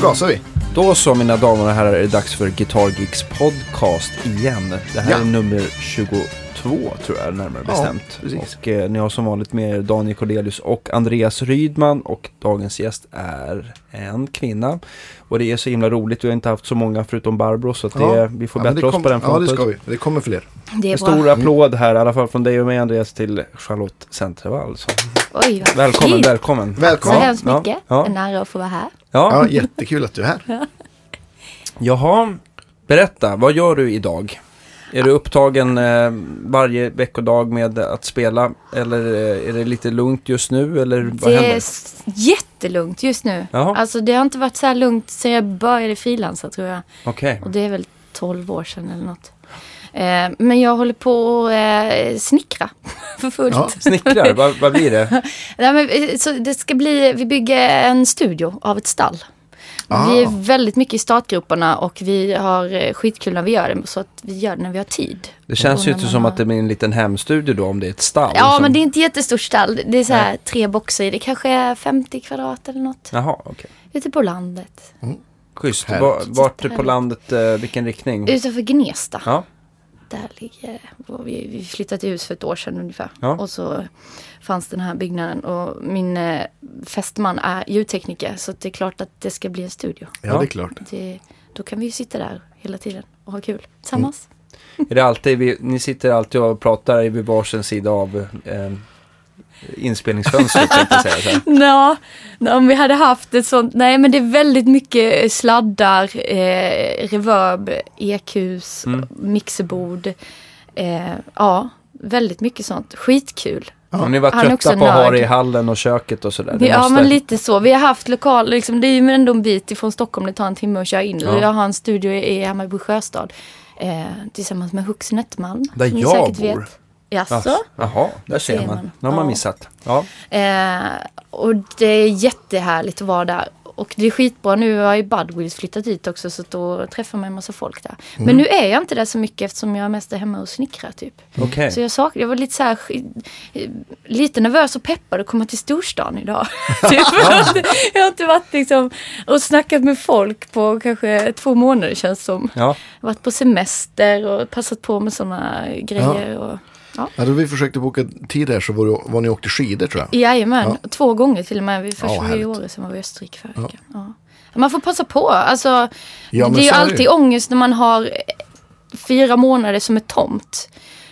Då gasar vi. Då så mina damer och herrar är det dags för Guitar Geeks podcast igen. Det här Ja. är nummer 22 tror jag närmare Ja, bestämt. precis. Och eh, ni har som vanligt med er Daniel Cordelius och Andreas Rydman och dagens gäst är en kvinna. Och det är så himla roligt, vi har inte haft så många förutom Barbro så att det, Ja. vi får Ja, men bättra det oss kom- på den Ja, det fronten. ska vi. Det kommer fler. Det är En bra. stor applåd här, i alla fall från dig och mig Andreas till Charlotte Centrevall. Så. Oj, vad Välkommen, fint. välkommen. Så Välkommen. hemskt Ja, mycket. ja. En ära att få vara här. Ja, Ja, jättekul att du är här. Jaha, berätta, vad gör du idag? Är du upptagen eh, varje veckodag med att spela eller eh, är det lite lugnt just nu eller vad Det är händer? s- jättelugnt just nu. Jaha. Alltså det har inte varit så här lugnt sedan jag började frilansa tror jag. Okej, Och det är väl 12 år sedan eller något. Eh, men jag håller på att eh, snickra för fullt. Ja. snickrar, vad, vad blir det? Nej, men, eh, så det ska bli, vi bygger en studio av ett stall. Ah. Vi är väldigt mycket i startgrupperna och vi har eh, skitkul när vi gör det. Så att vi gör det när vi har tid. Det känns ju inte som har- att det blir en liten hemstudio då om det är ett stall. Ja, som... men det är inte jättestort stall. Det är så här Nej. tre boxar i. Det kanske är 50 kvadrat eller något. Jaha, okej. Ute på landet. Schysst. Härligt. Va- Vart på landet, eh, vilken riktning? Utanför Gnesta. Ja, Där ligger, vi, vi flyttade till hus för ett år sedan ungefär. Ja. Och så fanns den här byggnaden. Och min eh, fästman är ljudtekniker. Så det är klart att det ska bli en studio. Ja, det är klart. Det, då kan vi ju sitta där hela tiden och ha kul tillsammans. är det alltid, vi, ni sitter alltid och pratar vid varsin sida av eh, inspelningsfönstret nå, om vi hade haft ett sånt, nej men det är väldigt mycket sladdar, eh, reverb, EQs, Mm. mixerbord. Eh, ja, väldigt mycket sånt. Skitkul. Om ni var Han trötta på att ha det i hallen och köket och sådär. det Ja måste- men lite så. Vi har haft lokaler, liksom, det är ju ändå en bit ifrån Stockholm, det tar en timme att köra in. Ja. Jag har en studio i Hammarby sjöstad. Eh, tillsammans med Hux Netmalm. Där jag säkert bor. Vet. Jaså? Jaha, där ser man. Det har man Ja. missat. Ja. Eh, och det är jättehärligt att vara där. Och det är skitbra. Nu har ju Budwills flyttat dit också så då träffar man en massa folk där. Mm. Men nu är jag inte där så mycket eftersom jag mest är hemma och snickrar typ. Okej. Så jag saknar, jag var lite så här, lite nervös och peppad att komma till storstan idag. typ. jag, har inte, varit liksom och snackat med folk på kanske två månader känns som. Ja, Varit på semester och passat på med sådana grejer. Och, Ja, då vi försökte boka tid här så var, du, var ni åkte skidor tror jag. Jajamän, två gånger till och med. Vi- Först Ja, var vi i. Åre, sen var vi i Österrike förra veckan. Ja. Man får passa på. Alltså, Ja, det är ju är alltid ju. ångest när man har fyra månader som är tomt.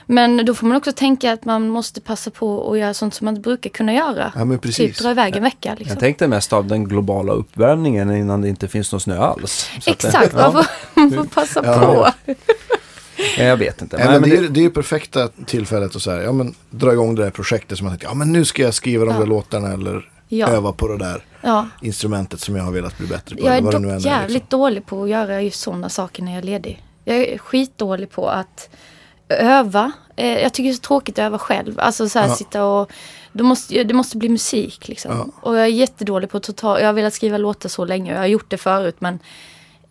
Men då får man också tänka att man måste passa på att göra sånt som man inte brukar kunna göra. Ja, men Typ precis. dra iväg en vecka. Liksom. jag tänkte mest av den globala uppvärmningen innan det inte finns någon snö alls. Så att det- Exakt, ja, man, får, man får passa Ja. på. Jag vet inte. Nej, men men det, är, det, det är ju perfekta tillfället att så här, ja, men, dra igång det här projektet som man tänker, ja men nu ska jag skriva de Ja. där låtarna eller Ja. öva på det där Ja. instrumentet som jag har velat bli bättre på. Jag är det dock är, jävligt liksom. dålig på att göra just sådana saker när jag är ledig. Jag är skitdålig på att öva. Eh, jag tycker det är så tråkigt att öva själv. Alltså så här Ja. sitta och... Då måste, det måste bli musik liksom. Ja. Och jag är jättedålig på att ta... Jag har velat skriva låtar så länge och jag har gjort det förut men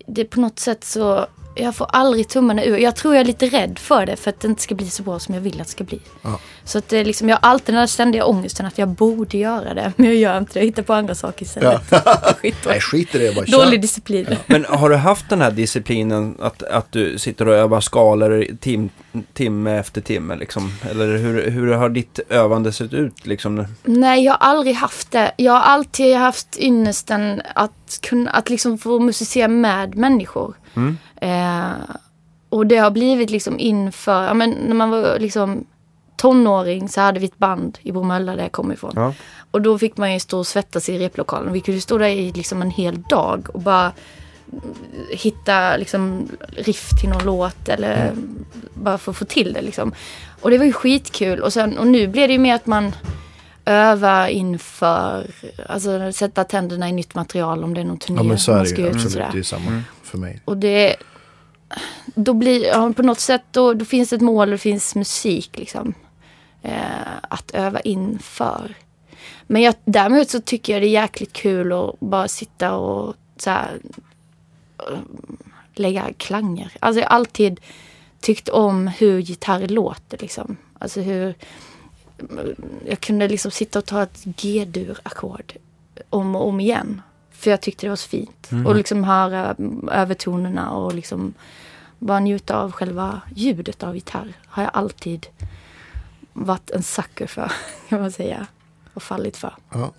det på något sätt så... Jag får aldrig tummarna ur. Jag tror jag är lite rädd för det för att det inte ska bli så bra som jag vill att det ska bli. Ja. Så att det är liksom, jag har alltid den här ständiga ångesten att jag borde göra det. Men jag gör inte det. Jag hittar på andra saker istället. Skitdåligt. Nej, skit i det, bara. Dålig disciplin. men har du haft den här disciplinen att, att du sitter och övar skalor tim, timme efter timme? Liksom? Eller hur, hur har ditt övande sett ut? Liksom? Nej, jag har aldrig haft det. Jag har alltid haft ynnesten att, kunna, att liksom få musicera med människor. Mm. Eh, och det har blivit liksom inför, ja, men när man var liksom tonåring så hade vi ett band i Bromölla där jag kommer ifrån. Ja. Och då fick man ju stå och svettas i replokalen. Vi kunde stå där i liksom en hel dag och bara hitta liksom riff till någon låt eller bara för att få till det liksom. Och det var ju skitkul. Och, sen, och nu blir det ju mer att man övar inför, alltså sätta tänderna i nytt material om det är någon turné Ja men så är man det ska ju ut och absolut. sådär. Det är samma Mm för mig. Och det, då blir, ja, på något sätt då, då finns det ett mål och det finns musik liksom. Eh, att öva inför. Men jag, däremot så tycker jag det är jäkligt kul att bara sitta och så här, eh, lägga klanger. Alltså jag har alltid tyckt om hur gitarr låter liksom. Alltså hur jag kunde liksom sitta och ta ett G-dur-ackord om och om igen. För jag tyckte det var så fint. Mm. Och liksom höra övertonerna och liksom bara njuta av själva ljudet av gitarr. Har jag alltid varit en sucker för, kan man säga. Och fallit för. Ja.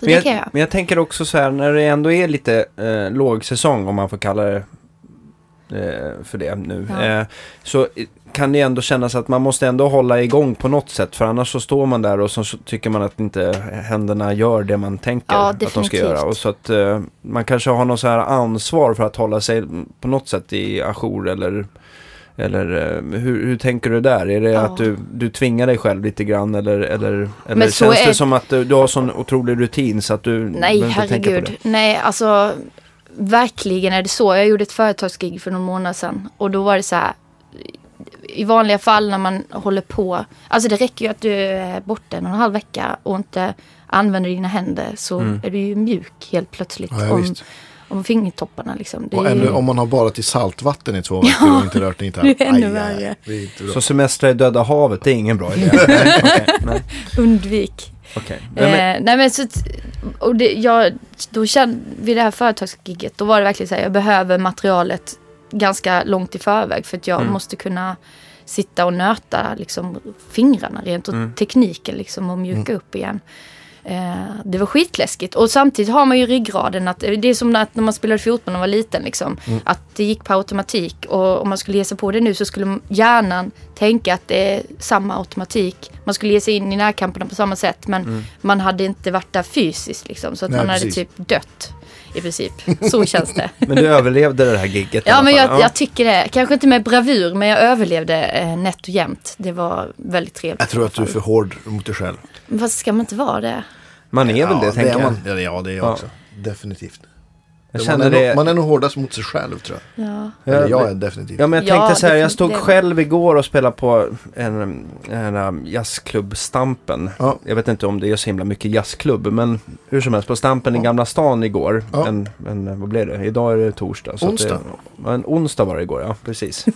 Men jag, jag. men jag tänker också så här, när det ändå är lite eh, lågsäsong, om man får kalla det eh, för det nu, Ja. eh, så kan det ändå kännas att man måste ändå hålla igång på något sätt, för annars så står man där och så, tycker man att inte händerna gör det man tänker Ja, att de ska göra. Och så att eh, man kanske har något så här ansvar för att hålla sig på något sätt i ajour eller eller eh, hur, hur tänker du där? Är det Ja. att du, du tvingar dig själv lite grann eller, eller, eller känns det är- som att du, du har sån otrolig rutin så att du Nej, inte tänka på herregud. det? Nej, alltså verkligen är det så. Jag gjorde ett företagsgig för någon månad sedan och då var det så här. I vanliga fall när man håller på, alltså det räcker ju att du är borta en och en halv vecka och inte använder dina händer så Mm. är du ju mjuk helt plötsligt Ja, ja, om, om fingertopparna liksom. Det Och ännu ju, om man har badat i saltvatten i två veckor och inte rört gitarr. det är ännu värre. Inte. Så semester i Döda havet, det är ingen bra idé? nej, undvik. okej. Nej, men- Eh, nej men så, och det, jag, då kände, vid det här företagsgigget, då var det verkligen så här, jag behöver materialet ganska långt i förväg för att jag Mm. måste kunna sitta och nöta liksom fingrarna rent och Mm. tekniken liksom och mjuka upp igen. Eh, det var skitläskigt och samtidigt har man ju ryggraden att det är som att när man spelade fotboll när man var liten liksom. Att det gick på automatik och om man skulle ge sig på det nu så skulle hjärnan tänka att det är samma automatik. Man skulle ge sig in i närkamperna på samma sätt men man hade inte varit där fysiskt liksom. Så att Nej, man hade precis. typ dött i princip. Så känns det. men du överlevde det här gigget Ja men jag, jag tycker det. Kanske inte med bravur men jag överlevde eh, nätt och jämnt. Det var väldigt trevligt. Jag tror att du är för hård mot dig själv. Men Fast ska man inte vara det? Man är väl det, tänker jag. man. Ja, ja, det är jag Ja. också. Definitivt. Jag man, känner är det... nog, man är nog hårdast mot sig själv tror jag. Ja. Eller Ja, jag men- är definitivt. Ja men jag Ja, tänkte så här, jag stod själv igår och spelade på en, en um, jazzklubb Stampen. Ja. Jag vet inte om det är så himla mycket jazzklubb, men hur som helst på Stampen i Gamla stan igår. Ja. En, en, vad blev det? Idag är det torsdag. Så att Onsdag. Det, ja, en onsdag var det igår, ja precis.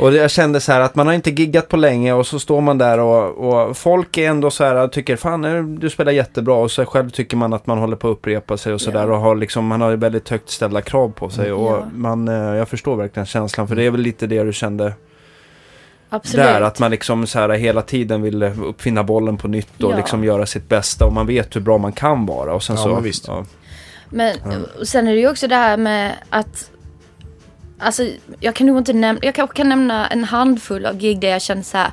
och jag kände så här att man har inte giggat på länge och så står man där och, och folk är ändå så här tycker fan du spelar jättebra och så själv tycker man att man håller på att upprepa sig och sådär Ja. och har liksom, man har väldigt högt ställda krav på sig och Ja. man, eh, jag förstår verkligen känslan för det är väl lite det du kände Absolut. där att man liksom så här hela tiden vill uppfinna bollen på nytt och Ja. liksom göra sitt bästa och man vet hur bra man kan vara och sen Ja, så men visst. Ja, Men och sen är det ju också det här med att Alltså jag kan nog inte nämna, jag kanske kan nämna en handfull av gig där jag känner så här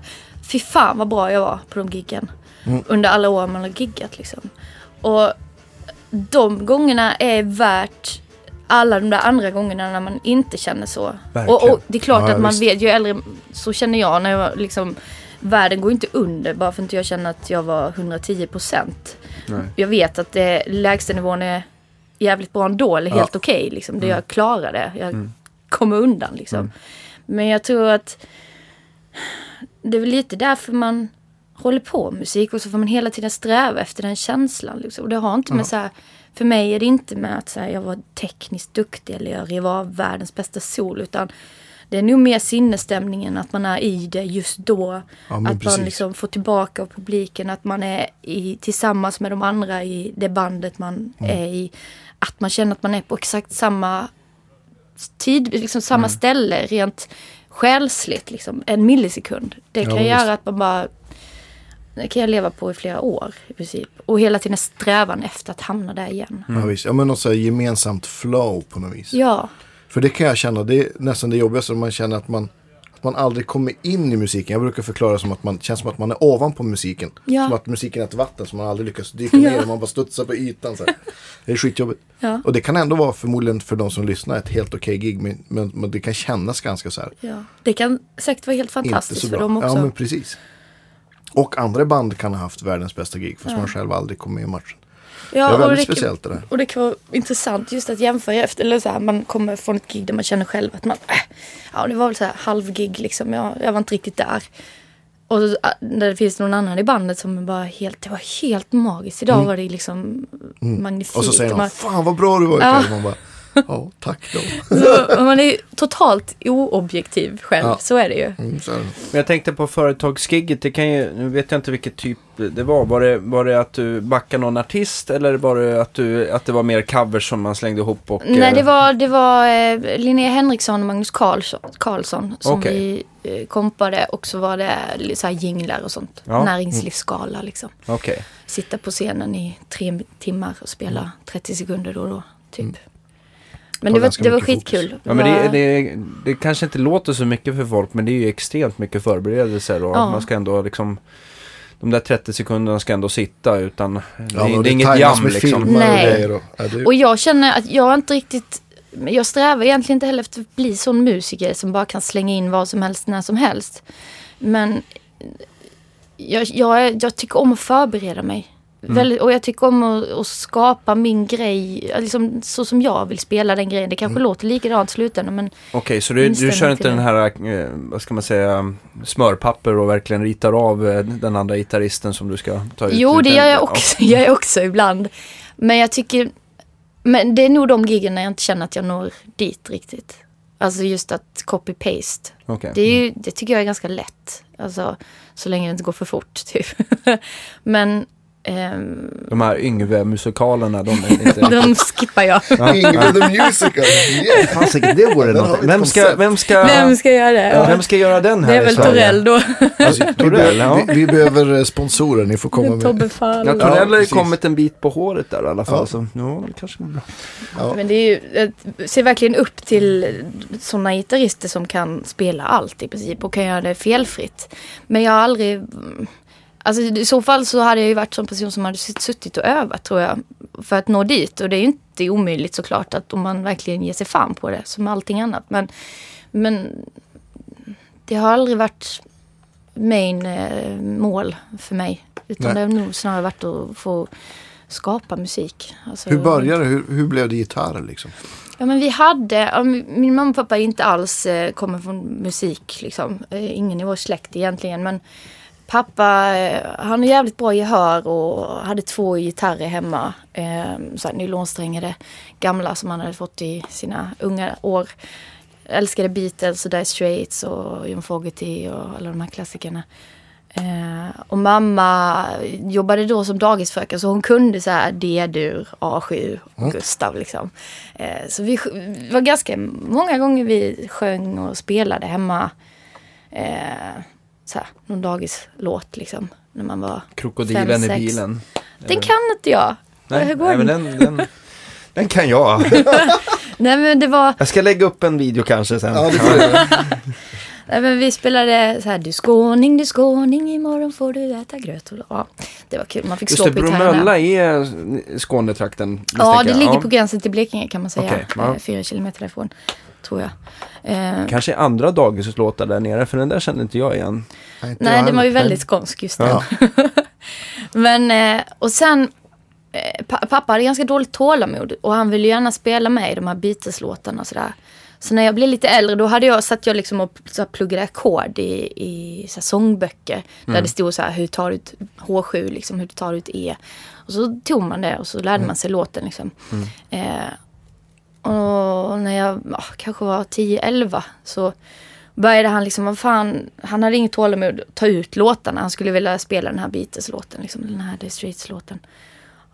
Fy fan vad bra jag var på de giggen. Mm. Under alla år man har giggat liksom. Och de gångerna är värt alla de där andra gångerna när man inte känner så. Och, och det är klart Ja, att man visst. vet, ju äldre, så känner jag när jag liksom Världen går inte under bara för att jag känner att jag var 110 procent. Jag vet att det, lägstanivån är jävligt bra ändå, eller helt Ja. okej. liksom. Det Mm. Jag klarar det. Jag Mm. Kommer undan liksom. Mm. Men jag tror att det är väl lite därför man håller på med musik och så får man hela tiden sträva efter den känslan. Liksom. Och det har inte med Ja. så här, för mig är det inte med att så här, jag var tekniskt duktig eller jag rev av världens bästa sol. Utan det är nog mer sinnesstämningen att man är i det just då. Ja, att precis. man liksom får tillbaka av publiken, att man är i, tillsammans med de andra i det bandet man Mm. är i. Att man känner att man är på exakt samma tid, liksom samma Mm. ställe rent själsligt. Liksom, en millisekund. Det Ja, kan men göra att man bara... Det kan jag leva på i flera år i princip. Och hela tiden strävan efter att hamna där igen. Ja, visst. ja, men något så här gemensamt flow på något vis. Ja, För det kan jag känna, det är nästan det jobbigaste. Man känner att man, man aldrig kommer in i musiken. Jag brukar förklara som att man känns som att man är ovanpå musiken. Ja. Som att musiken är ett vatten som man aldrig lyckas dyka ner och man bara studsar på ytan. Så här. Det är skitjobbigt. ja, Och det kan ändå vara förmodligen för de som lyssnar ett helt okej gig. Men, men, men det kan kännas ganska så här. ja. Det kan säkert vara helt fantastiskt för dem också. Ja men precis. Och andra band kan ha haft världens bästa gig. Fast Ja. man själv aldrig kommer med i matchen. Ja, det och väldigt det- speciellt det där. Och det kan vara intressant just att jämföra efter, eller så här, man kommer från ett gig där man känner själv att man, äh, ja det var väl så här halvgig liksom, jag, jag var inte riktigt där. Och så, äh, när det finns någon annan i bandet som bara helt, det var helt magiskt. Idag var det liksom magnifikt. Mm. Och så säger man, fan vad bra du var Ja. ikväll. Man bara, Ja, tack då. Så man är ju totalt oobjektiv själv, Ja. så är det ju. Mm, så är det. Men jag tänkte på företagsgigget, det kan ju, nu vet jag inte vilket typ det var. Var det, var det att du backade någon artist eller var det att, du, att det var mer covers som man slängde ihop och... Nej, det eh, var, det var eh, Linnea Henriksson och Magnus Karlsson, Karlsson som Okej. vi eh, kompade och så var det så här jinglar och sånt. Ja. Näringslivsskala liksom. Okej. Sitta på scenen i tre timmar och spela 30 sekunder då och då, typ. Men det var, det var fokus. skitkul. Ja, men det, det, det kanske inte låter så mycket för folk men det är ju extremt mycket förberedelser och Ja. man ska ändå liksom de där 30 sekunderna ska ändå sitta utan det, Ja, är- och det är inget jam liksom. Nej. Och, det, Och jag känner att jag inte riktigt... Jag strävar egentligen inte heller efter att bli sån musiker som bara kan slänga in vad som helst när som helst. Men jag, jag, jag tycker om att förbereda mig. Mm. Väldigt, och jag tycker om att, att skapa min grej, liksom, så som jag vill spela den grejen. Det kanske låter likadant i slutändan men Okej, så du, du kör inte den här, eh, vad ska man säga, smörpapper och verkligen ritar av eh, den andra gitarristen som du ska ta ut? Jo, det gör jag ja. också, gör jag också ibland. Men jag tycker... Men det är nog de giggen när jag inte känner att jag når dit riktigt. Alltså just att copy-paste. Okej. Det, ju, det tycker jag är ganska lätt. Alltså, så länge det inte går för fort, typ. Men ehm, De här Yngve-musikalerna, de är lite... de skippar jag. Yngve the Musical. Yeah. Det vore något. Vem ska, vem ska, Vem ska göra det? vem ska göra den här det är väl? Torell då. Alltså, vi, Torell, ja. vi, vi behöver eh, sponsorer, ni får komma med. Tobbe Fall. Ja, Torell har ju kommit en bit på håret där i alla fall. Ja. Så, ja, det kanske går bra. Ja. Men det är ju, jag ser verkligen upp till sådana gitarrister som kan spela allt i princip och kan göra det felfritt. Men jag har aldrig, alltså i så fall så hade jag ju varit som person som hade suttit och övat tror jag. För att nå dit och det är ju inte omöjligt såklart att om man verkligen ger sig fan på det som allting annat. Men, men det har aldrig varit main eh, mål för mig. Utan Nej. det har nog snarare varit att få skapa musik. Alltså, Hur började det? Hur, hur blev det gitarr liksom? Ja men vi hade, min mamma och pappa inte alls eh, kommer från musik liksom. Eh, ingen i vår släkt egentligen men pappa eh, han har jävligt bra gehör och hade två gitarrer hemma. Eh, så här nylonsträngade gamla som han hade fått i sina unga år. Älskade Beatles och Dire Straits och John Fogerty och alla de här klassikerna. Eh, och mamma jobbade då som dagisfröken så hon kunde så här D-dur, A7 och Gustav liksom. Eh, så vi var ganska många gånger vi sjöng och spelade hemma. Eh, så här, någon dagislåt liksom. När man var Krokodilen Fem, i sex. bilen. Den kan inte jag. Nej, Hur går nej men den? den, den, den kan jag. Nej men det var, Jag ska lägga upp en video kanske sen. Ja, nej, men vi spelade så här, du skåning, du skåning, imorgon får du äta gröt. Och, ja, det var kul, man fick Just slå det, på. Bromölla är Skånetrakten. Ja, det jag. ligger Ja. på gränsen till Blekinge kan man säga. Okej, ja. Eh, Fyra kilometer därifrån, tror jag. Eh, Kanske andra dagislåtar där nere, för den där känner inte jag igen. Nej, den var ju väldigt skånsk just den. Ja. Men, eh, och sen, eh, pa- pappa hade ganska dåligt tålamod och han ville gärna spela med i de här Beatles-låtarna och sådär. Så när jag blev lite äldre då hade jag, satt jag liksom och så här, pluggade ackord i, i så här, sångböcker. Där det stod så här, hur tar du ut H7, liksom, hur tar du ut E. Och så tog man det och så lärde man sig låten liksom. Eh, och när jag ja, kanske var 10-11 så började han liksom, vad fan, han hade inget tålamod att ta ut låtarna. Han skulle vilja spela den här Beatles-låten, liksom, den här The Streets-låten.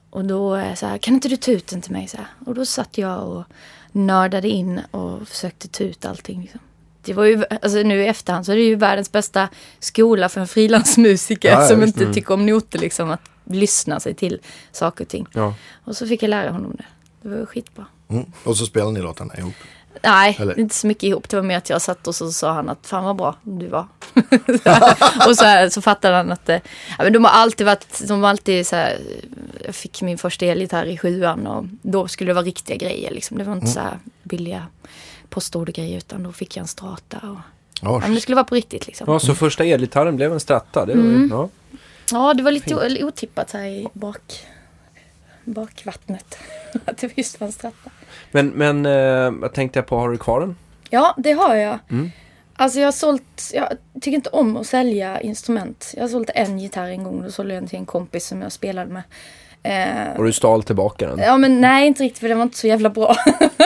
Och då så här, kan inte du ta ut den till mig? Så här. Och då satt jag och nördade in och försökte ta ut allting. Liksom. Det var ju, alltså nu i efterhand så är det ju världens bästa skola för en frilansmusiker Ja, som inte tycker om noter liksom, att lyssna sig till saker och ting. Ja. Och så fick jag lära honom det. Det var skitbra. Mm. Och så spelar ni låtarna ihop. Nej, Eller? inte så mycket ihop. Det var mer att jag satt och så sa han att fan vad bra du var. och så, här, så fattade han att det, ja, men de har alltid varit, de har alltid så här, jag fick min första elgitarr i sjuan och då skulle det vara riktiga grejer liksom. Det var inte så här billiga postordergrejer utan då fick jag en strata. Och, Ja, men det skulle vara på riktigt liksom. ja, så första elgitarren blev en stratta. Det var, Mm. ja. Ja, det var lite o- otippat här i bak, bakvattnet. Att det visst var en stratta. Men, men eh, jag tänkte på, har du kvar den? Ja, det har jag. Mm. Alltså jag har sålt, jag tycker inte om att sälja instrument. Jag har sålt en gitarr en gång, då sålde jag den till en kompis som jag spelade med. Eh, Och du stal tillbaka den. ja men nej inte riktigt för den var inte så jävla bra.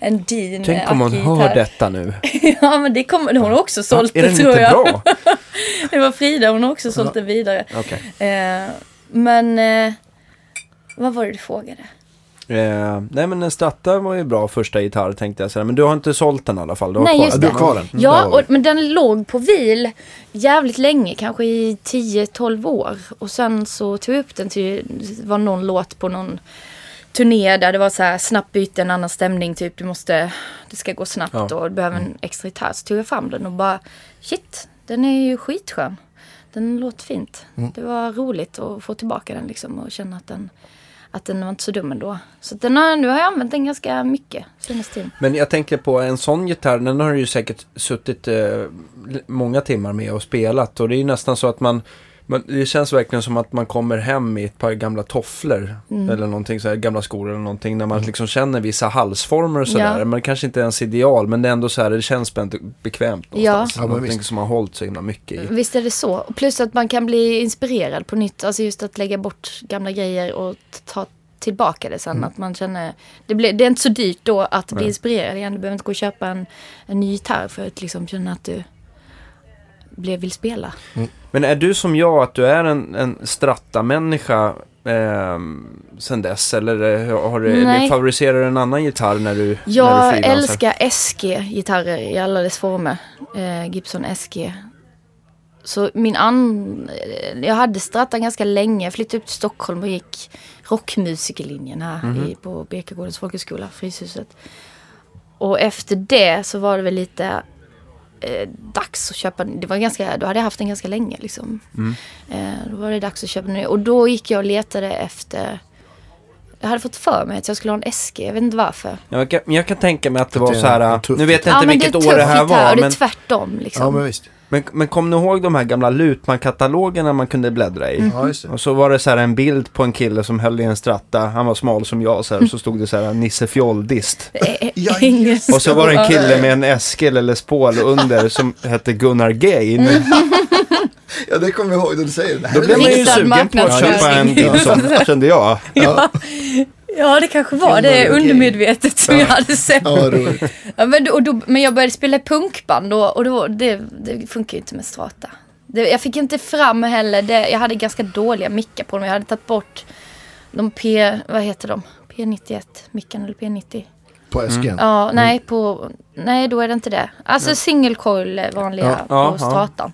en Dean Tänk om hon Aki-gitarr. hör detta nu. Ja men det kommer, hon har också sålt är det den tror inte jag. bra? Det var Frida, hon har också sålt det vidare. Okej. Eh, men eh, vad var det du frågade? Eh, nej men en Strata var ju bra första gitarr tänkte jag säga. Men du har inte sålt den i alla fall. Du har Nej, kvar just den. du har kvar den. Där Ja, och, men den låg på vil jävligt länge, kanske i 10-12 år. Och sen så tog jag upp den till, det var någon låt på någon turné där det var så här snabbt byte, en annan stämning, typ du måste, det ska gå snabbt Ja. och du behöver en extra gitarr. Så tog jag fram den och bara, shit, den är ju skitskön. Den låter fint. Det var roligt att få tillbaka den liksom och känna att den, att den var inte så dum ändå. Så den har, nu har jag använt den ganska mycket senaste tiden. Men jag tänker på en sån gitarr, den har du ju säkert suttit eh, många timmar med och spelat. Och det är ju nästan så att man, man, det känns verkligen som att man kommer hem i ett par gamla tofflor. Mm. Eller någonting så här, gamla skor eller någonting. När man liksom känner vissa halsformer och sådär. Ja. Men kanske inte ens ideal, men det är ändå så här, det känns be- bekvämt Ja. någonstans. Ja, men någonting som har hållit så himla mycket i. Visst är det så. Och Plus att man kan bli inspirerad på nytt. Alltså just att lägga bort gamla grejer och ta tillbaka det sen. Att man känner, det, blir, det är inte så dyrt då att bli Nej. inspirerad igen. Du behöver inte gå och köpa en, en ny gitarr för att liksom känna att du blir, vill spela. Men är du som jag, att du är en, en Strata-människa eh, sen dess? Eller eh, har du, eller favoriserar du en annan gitarr när du, när du Jag älskar SG-gitarrer i alla dess former. Eh, Gibson SG. Så min an... Jag hade Strata ganska länge. Jag flyttade upp till Stockholm och gick rockmusikerlinjen här Mhm. i, på Birkagårdens folkhögskola, Fryshuset. Och efter det så var det väl lite eh, dags att köpa Det var ganska, då hade jag haft den ganska länge liksom. Mm. Eh, då var det dags att köpa den. Och då gick jag och letade efter jag hade fått för mig att jag skulle ha en SG, jag vet inte varför. Ja, jag, kan, men jag kan tänka mig att det var så här, nu vet jag ja, inte men vilket det år det här var, och det är men, tvärtom liksom. Ja, men visst. Men, men kom ni ihåg de här gamla Lutman-katalogerna man kunde bläddra i? Ja, just det. Och så var det så här en bild på en kille som höll i en stratta, han var smal som jag så här, och så stod det så här Nisse Fjoll-dist. Det är Ja. Och så var det en kille med en Eskil eller Paul under som hette Gunnar Gain. Ja, det kommer jag ihåg när du säger det. Då blev man ju sugen på att köpa en. Gibson, kände jag. Ja, Ja, det kanske var det Gunnar undermedvetet som jag hade sett. ja. Ja, men, då, och då, men jag började spela punkband då, och då, det, det funkar ju inte med strata. Det, jag fick inte fram heller, det, jag hade ganska dåliga mickar på dem. Jag hade tagit bort de P, vad heter de? P91, micken eller P90? På Mm. Esken. Ja, nej på, nej då är det inte det. Alltså single coil vanliga Ja. på Ja, ja.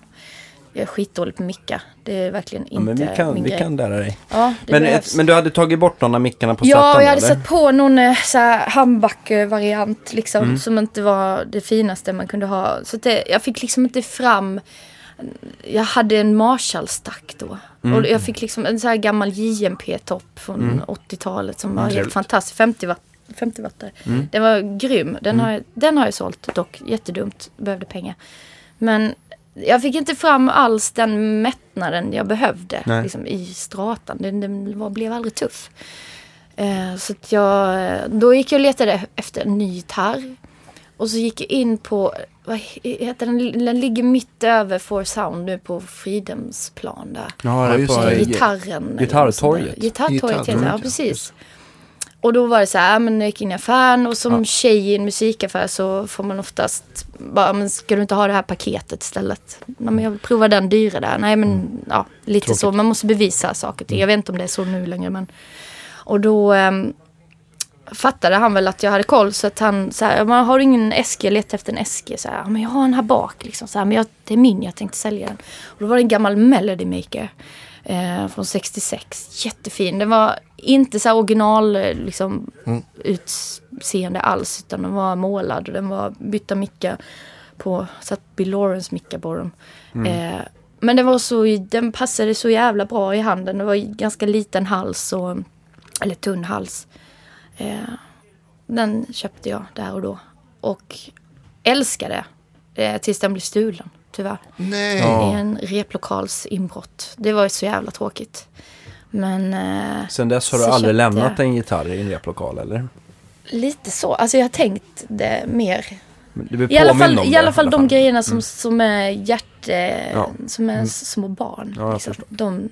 Jag är skitdålig på mickar. Det är verkligen Ja, inte men vi kan, min vi grej. kan lära dig. Ja, Men, behövs. ett, men du hade tagit bort någon av mickarna på Ja, jag hade eller? satt på någon eh, så här handback-variant liksom. Mm. Som inte var det finaste man kunde ha. Så det, jag fick liksom inte fram. Jag hade en Marshall-stack då. Mm. Och jag fick liksom en så här gammal JMP-topp från 80-talet som var helt trevligt. fantastisk. 50 watt. 50 wattare. Mm. Den var grym. Den, har jag, den har jag sålt dock. Jättedumt. Behövde pengar. Men jag fick inte fram alls den mättnaden jag behövde Nej. liksom, i stratan. Den, den var, blev aldrig tuff. Eh, så att jag, då gick jag och letade efter en ny gitarr. Och så gick jag in på, vad heter den, den ligger mitt över For Sound nu på Fridhemsplan där. Ja, just det. Gi- Gitarren. Gitarrtorget. där. Gitarrtorget Gitarrtorget, ja. precis. Och då var det så här, men jag gick in i affären och som tjej i en musikaffär så får man oftast bara, men ska du inte ha det här paketet istället? Nej, men jag vill prova den dyra där. Nej men ja, lite Tråkigt. så. Man måste bevisa saker ting. Jag vet inte om det är så nu längre men. Och då ehm, fattade han väl att jag hade koll så att han så här, "Men har ingen? Jag letar efter en äske. Så här, "Ja, men jag har en här bak liksom. Så här, men jag, det är min, jag tänkte sälja den. Och då var det en gammal Melody Maker. Eh, från 66. Jättefin. Den var inte så original liksom, utseende alls. Utan den var målad och den var bytta mickar på, satt Bill Lawrence mickar på dem. Eh, men den var så, den passade så jävla bra i handen. Det var ganska liten hals och, eller tunn hals. Eh, den köpte jag där och då. Och älskade eh, tills den blev stulen, tyvärr. Nej. I en replokalsinbrott. Det var så jävla tråkigt. Men eh, Sen dess har du aldrig köpte lämnat en gitarr i en replokal eller? lite så. Alltså jag har tänkt det mer I alla fall, om i det, alla fall de grejerna som, Mm. som är hjärt... Eh, Ja. Som är små barn. Ja, liksom. de,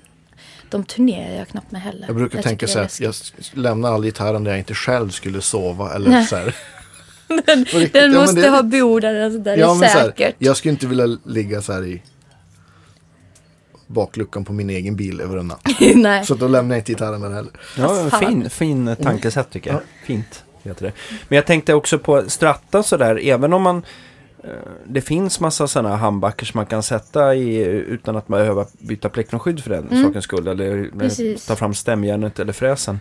de turnerar jag knappt med heller. Jag brukar Jag tänka så det är här, jag lämnar all gitarren där jag inte själv skulle sova. Eller Nej. så här. Den, den ja, måste det- ha bord eller sånt där, Ja, det är så här, säkert. jag skulle inte vilja ligga så här i bakluckan på min egen bil över en natt. Nej. Så då lämnar jag inte gitarren där heller. Ja, fin, fin tankesätt tycker jag. Ja. Fint heter det. Men jag tänkte också på stratta sådär, även om man eh, det finns massa sådana handbackar som man kan sätta i utan att man behöver byta plektronsskydd för den Mm. sakens skull. Eller Precis. ta fram stämjärnet eller fräsen.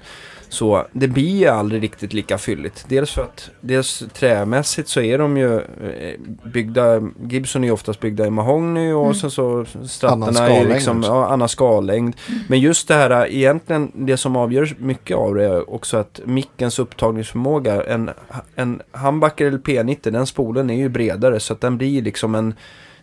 Så det blir ju aldrig riktigt lika fylligt. Dels för att dels trämässigt så är de ju eh, byggda, Gibson är ju oftast byggda i mahogny och Mm. sen så Annan strattarna är liksom, ja, annan skallängd. Men just det här, egentligen det som avgör mycket av det är också att mickens upptagningsförmåga, en, en humbucker eller P90, den spolen är ju bredare så att den blir liksom en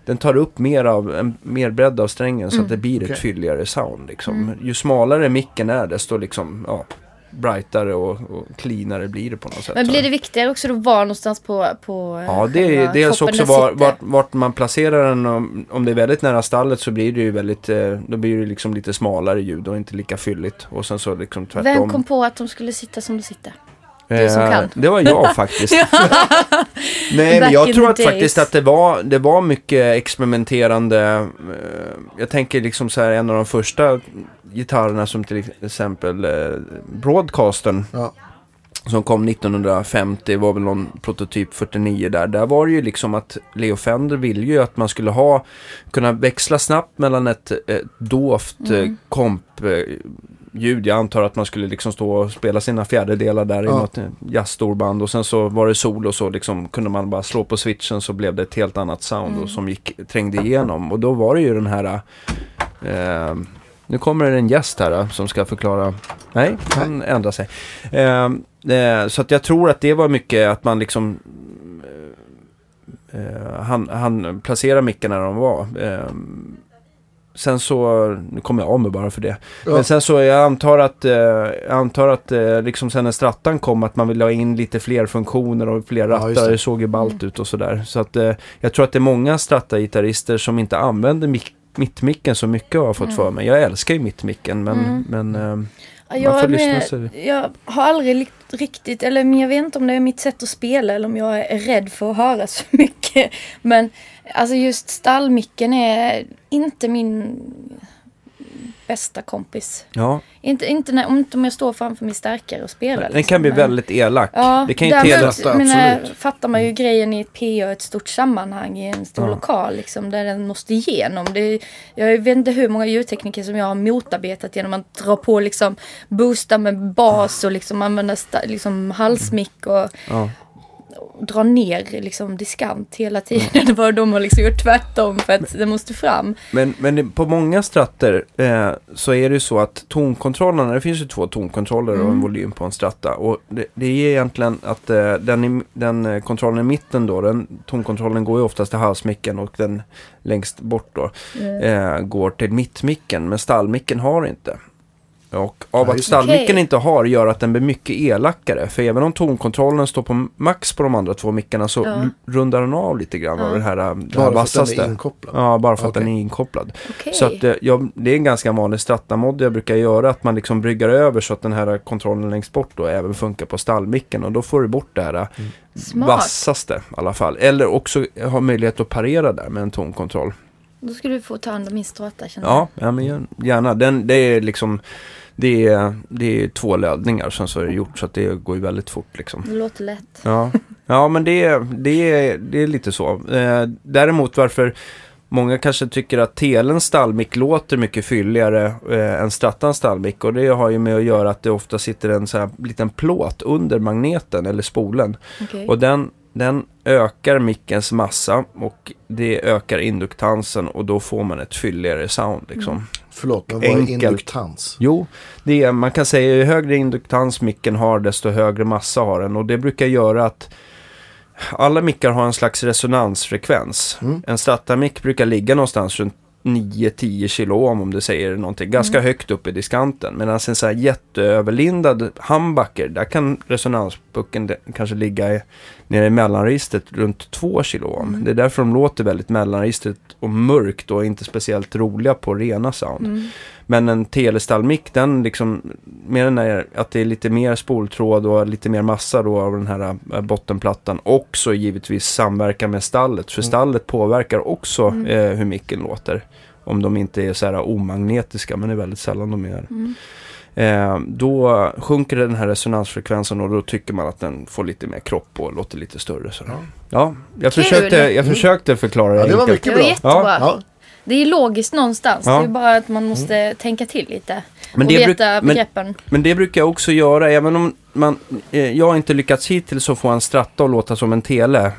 den tar upp mer av, en mer bredd av strängen så Mm. att det blir ett Okej. fylligare sound. Liksom. Mm. Ju smalare micken är desto liksom, ja, brightare och, och cleanare blir det på något sätt. Men blir det viktigare också då var någonstans på, på eh, Ja, det är dels kroppen också var, vart, vart man placerar den. Om, om det är väldigt nära stallet så blir det ju väldigt, eh, då blir det liksom lite smalare ljud och inte lika fylligt. Och sen så liksom tvärtom. Vem kom på att de skulle sitta som de sitter? Eh. Det var jag faktiskt. Nej, men jag tror att faktiskt att det var, det var mycket experimenterande. eh, Jag tänker liksom så här en av de första gitarrerna som till exempel eh, Broadcastern Ja. som kom 1950 var väl någon prototyp 49 där. Där var det ju liksom att Leo Fender ville ju att man skulle ha kunna växla snabbt mellan ett, ett dovt Mm. komp eh, ljud. Jag antar att man skulle liksom stå och spela sina fjärdedelar där i Ja. något eh, jazzstorband och sen så var det sol och så liksom kunde man bara slå på switchen så blev det ett helt annat sound Mm. och som gick, trängde igenom. Och då var det ju den här eh, nu kommer det en gäst här eh, som ska förklara. Nej, han ändrar sig. Eh, eh, så att jag tror att det var mycket att man liksom eh, eh, han, han placerade micken där de var. Eh, sen så, nu kommer jag av mig bara för det. Ja. Men sen så jag antar att, eh, jag antar att liksom sen när strattan kom att man ville ha in lite fler funktioner och fler Ja, rattar. just det. såg ju ballt ut och sådär. Så att jag tror att det är många stratta-gitarrister som inte använder mick mittmicken så mycket har jag fått Mm. för mig. Jag älskar ju mittmicken men, Mm. men Ja, Man Jag, får lyssna sig- jag har aldrig riktigt, eller men jag vet inte om det är mitt sätt att spela eller om jag är rädd för att höra så mycket. Men alltså just stallmicken är inte min bästa kompis. ja, Inte, inte, när, inte om jag står framför min stärkare och spelar. den liksom, kan bli väldigt elak. Ja, det kan ju tela... att, Absolut. fattar man ju grejen i ett PA, ett stort sammanhang i en stor Ja. lokal liksom, där den måste igenom. Det, jag vet inte hur många ljudtekniker som jag har motarbetat genom att dra på liksom boosta med bas och liksom använda sta, liksom halsmick och, Ja. Dra ner liksom diskant hela tiden. Var de har liksom gjort tvärtom för att det måste fram. Men, men på många stratter eh, så är det ju så att tonkontrollerna, det finns ju två tonkontroller och en Mm. volym på en stratta. Och det, det är egentligen att eh, den, i, den eh, kontrollen i mitten då, den tonkontrollen går ju oftast till halsmicken och den längst bort då eh, går till mittmicken. Men stallmicken har inte. Och av Ja, att stallmicken Okej. inte har gör att den blir mycket elakare. För även om tonkontrollen står på max på de andra två mickarna så Ja. rundar den av lite grann av Ja. det här, det här Bara för att den vassaste. är inkopplad. Ja, bara för att Okej. den är inkopplad. Okej. Så att eh, jag, det är en ganska vanlig strattamod jag brukar göra. Att man liksom bryggar över så att den här kontrollen längst bort då även funkar på stallmicken. Och då får du bort det här Smart. vassaste i alla fall. Eller också ha möjlighet att parera där med en tonkontroll. Då ska du få ta hand om min strata känner jag. Ja, men gärna. Den, det är liksom det är, det är två lödningar sen så är det gjort så att det går ju väldigt fort liksom. Det låter lätt. Ja, ja men det, är- det, är, det är lite så. Eh, däremot varför många kanske tycker att telens stallmick låter mycket fylligare eh, än strattans stallmick. Och det har ju med att göra att det ofta sitter en så här liten plåt under magneten eller spolen. Okej. Och den, den ökar mickens massa och det ökar induktansen och då får man ett fylligare sound liksom. Förlåt, men vad är induktans? Jo, det är, man kan säga ju högre induktans micken har desto högre massa har den. Och det brukar göra att alla mickar har en slags resonansfrekvens. Mm. En Strata-mick brukar ligga någonstans runt 9-10 kilo om, om du säger någonting. Ganska Mm. högt upp i diskanten. Medan en så här jätteöverlindad humbucker, där kan resonanspucken kanske ligga i, nere i mellanregistret runt 2 kilo om. Mm. Det är därför de låter väldigt mellanregistret och mörkt och inte speciellt roliga på rena sound. Mm. Men en telestallmick, den liksom, med den här, att det är lite mer spoltråd och lite mer massa då av den här äh, bottenplattan. Också givetvis samverka med stallet, för Mm. stallet påverkar också Mm. eh, hur micken låter. Om de inte är så här omagnetiska, men det är väldigt sällan de är. Mm. Eh, då sjunker den här resonansfrekvensen och då tycker man att den får lite mer kropp och låter lite större. Så. Ja. Ja, jag, Kul. försökte, jag Mm. försökte förklara Ja, det var mycket Det var bra. jättebra. Ja. Det är logiskt någonstans. Ja. Det är bara att man måste tänka till lite. Men och det, bruk, veta men, begreppen. men det brukar jag också göra, även om man, eh, jag har inte lyckats hittills att få en stratta att låta som en tele.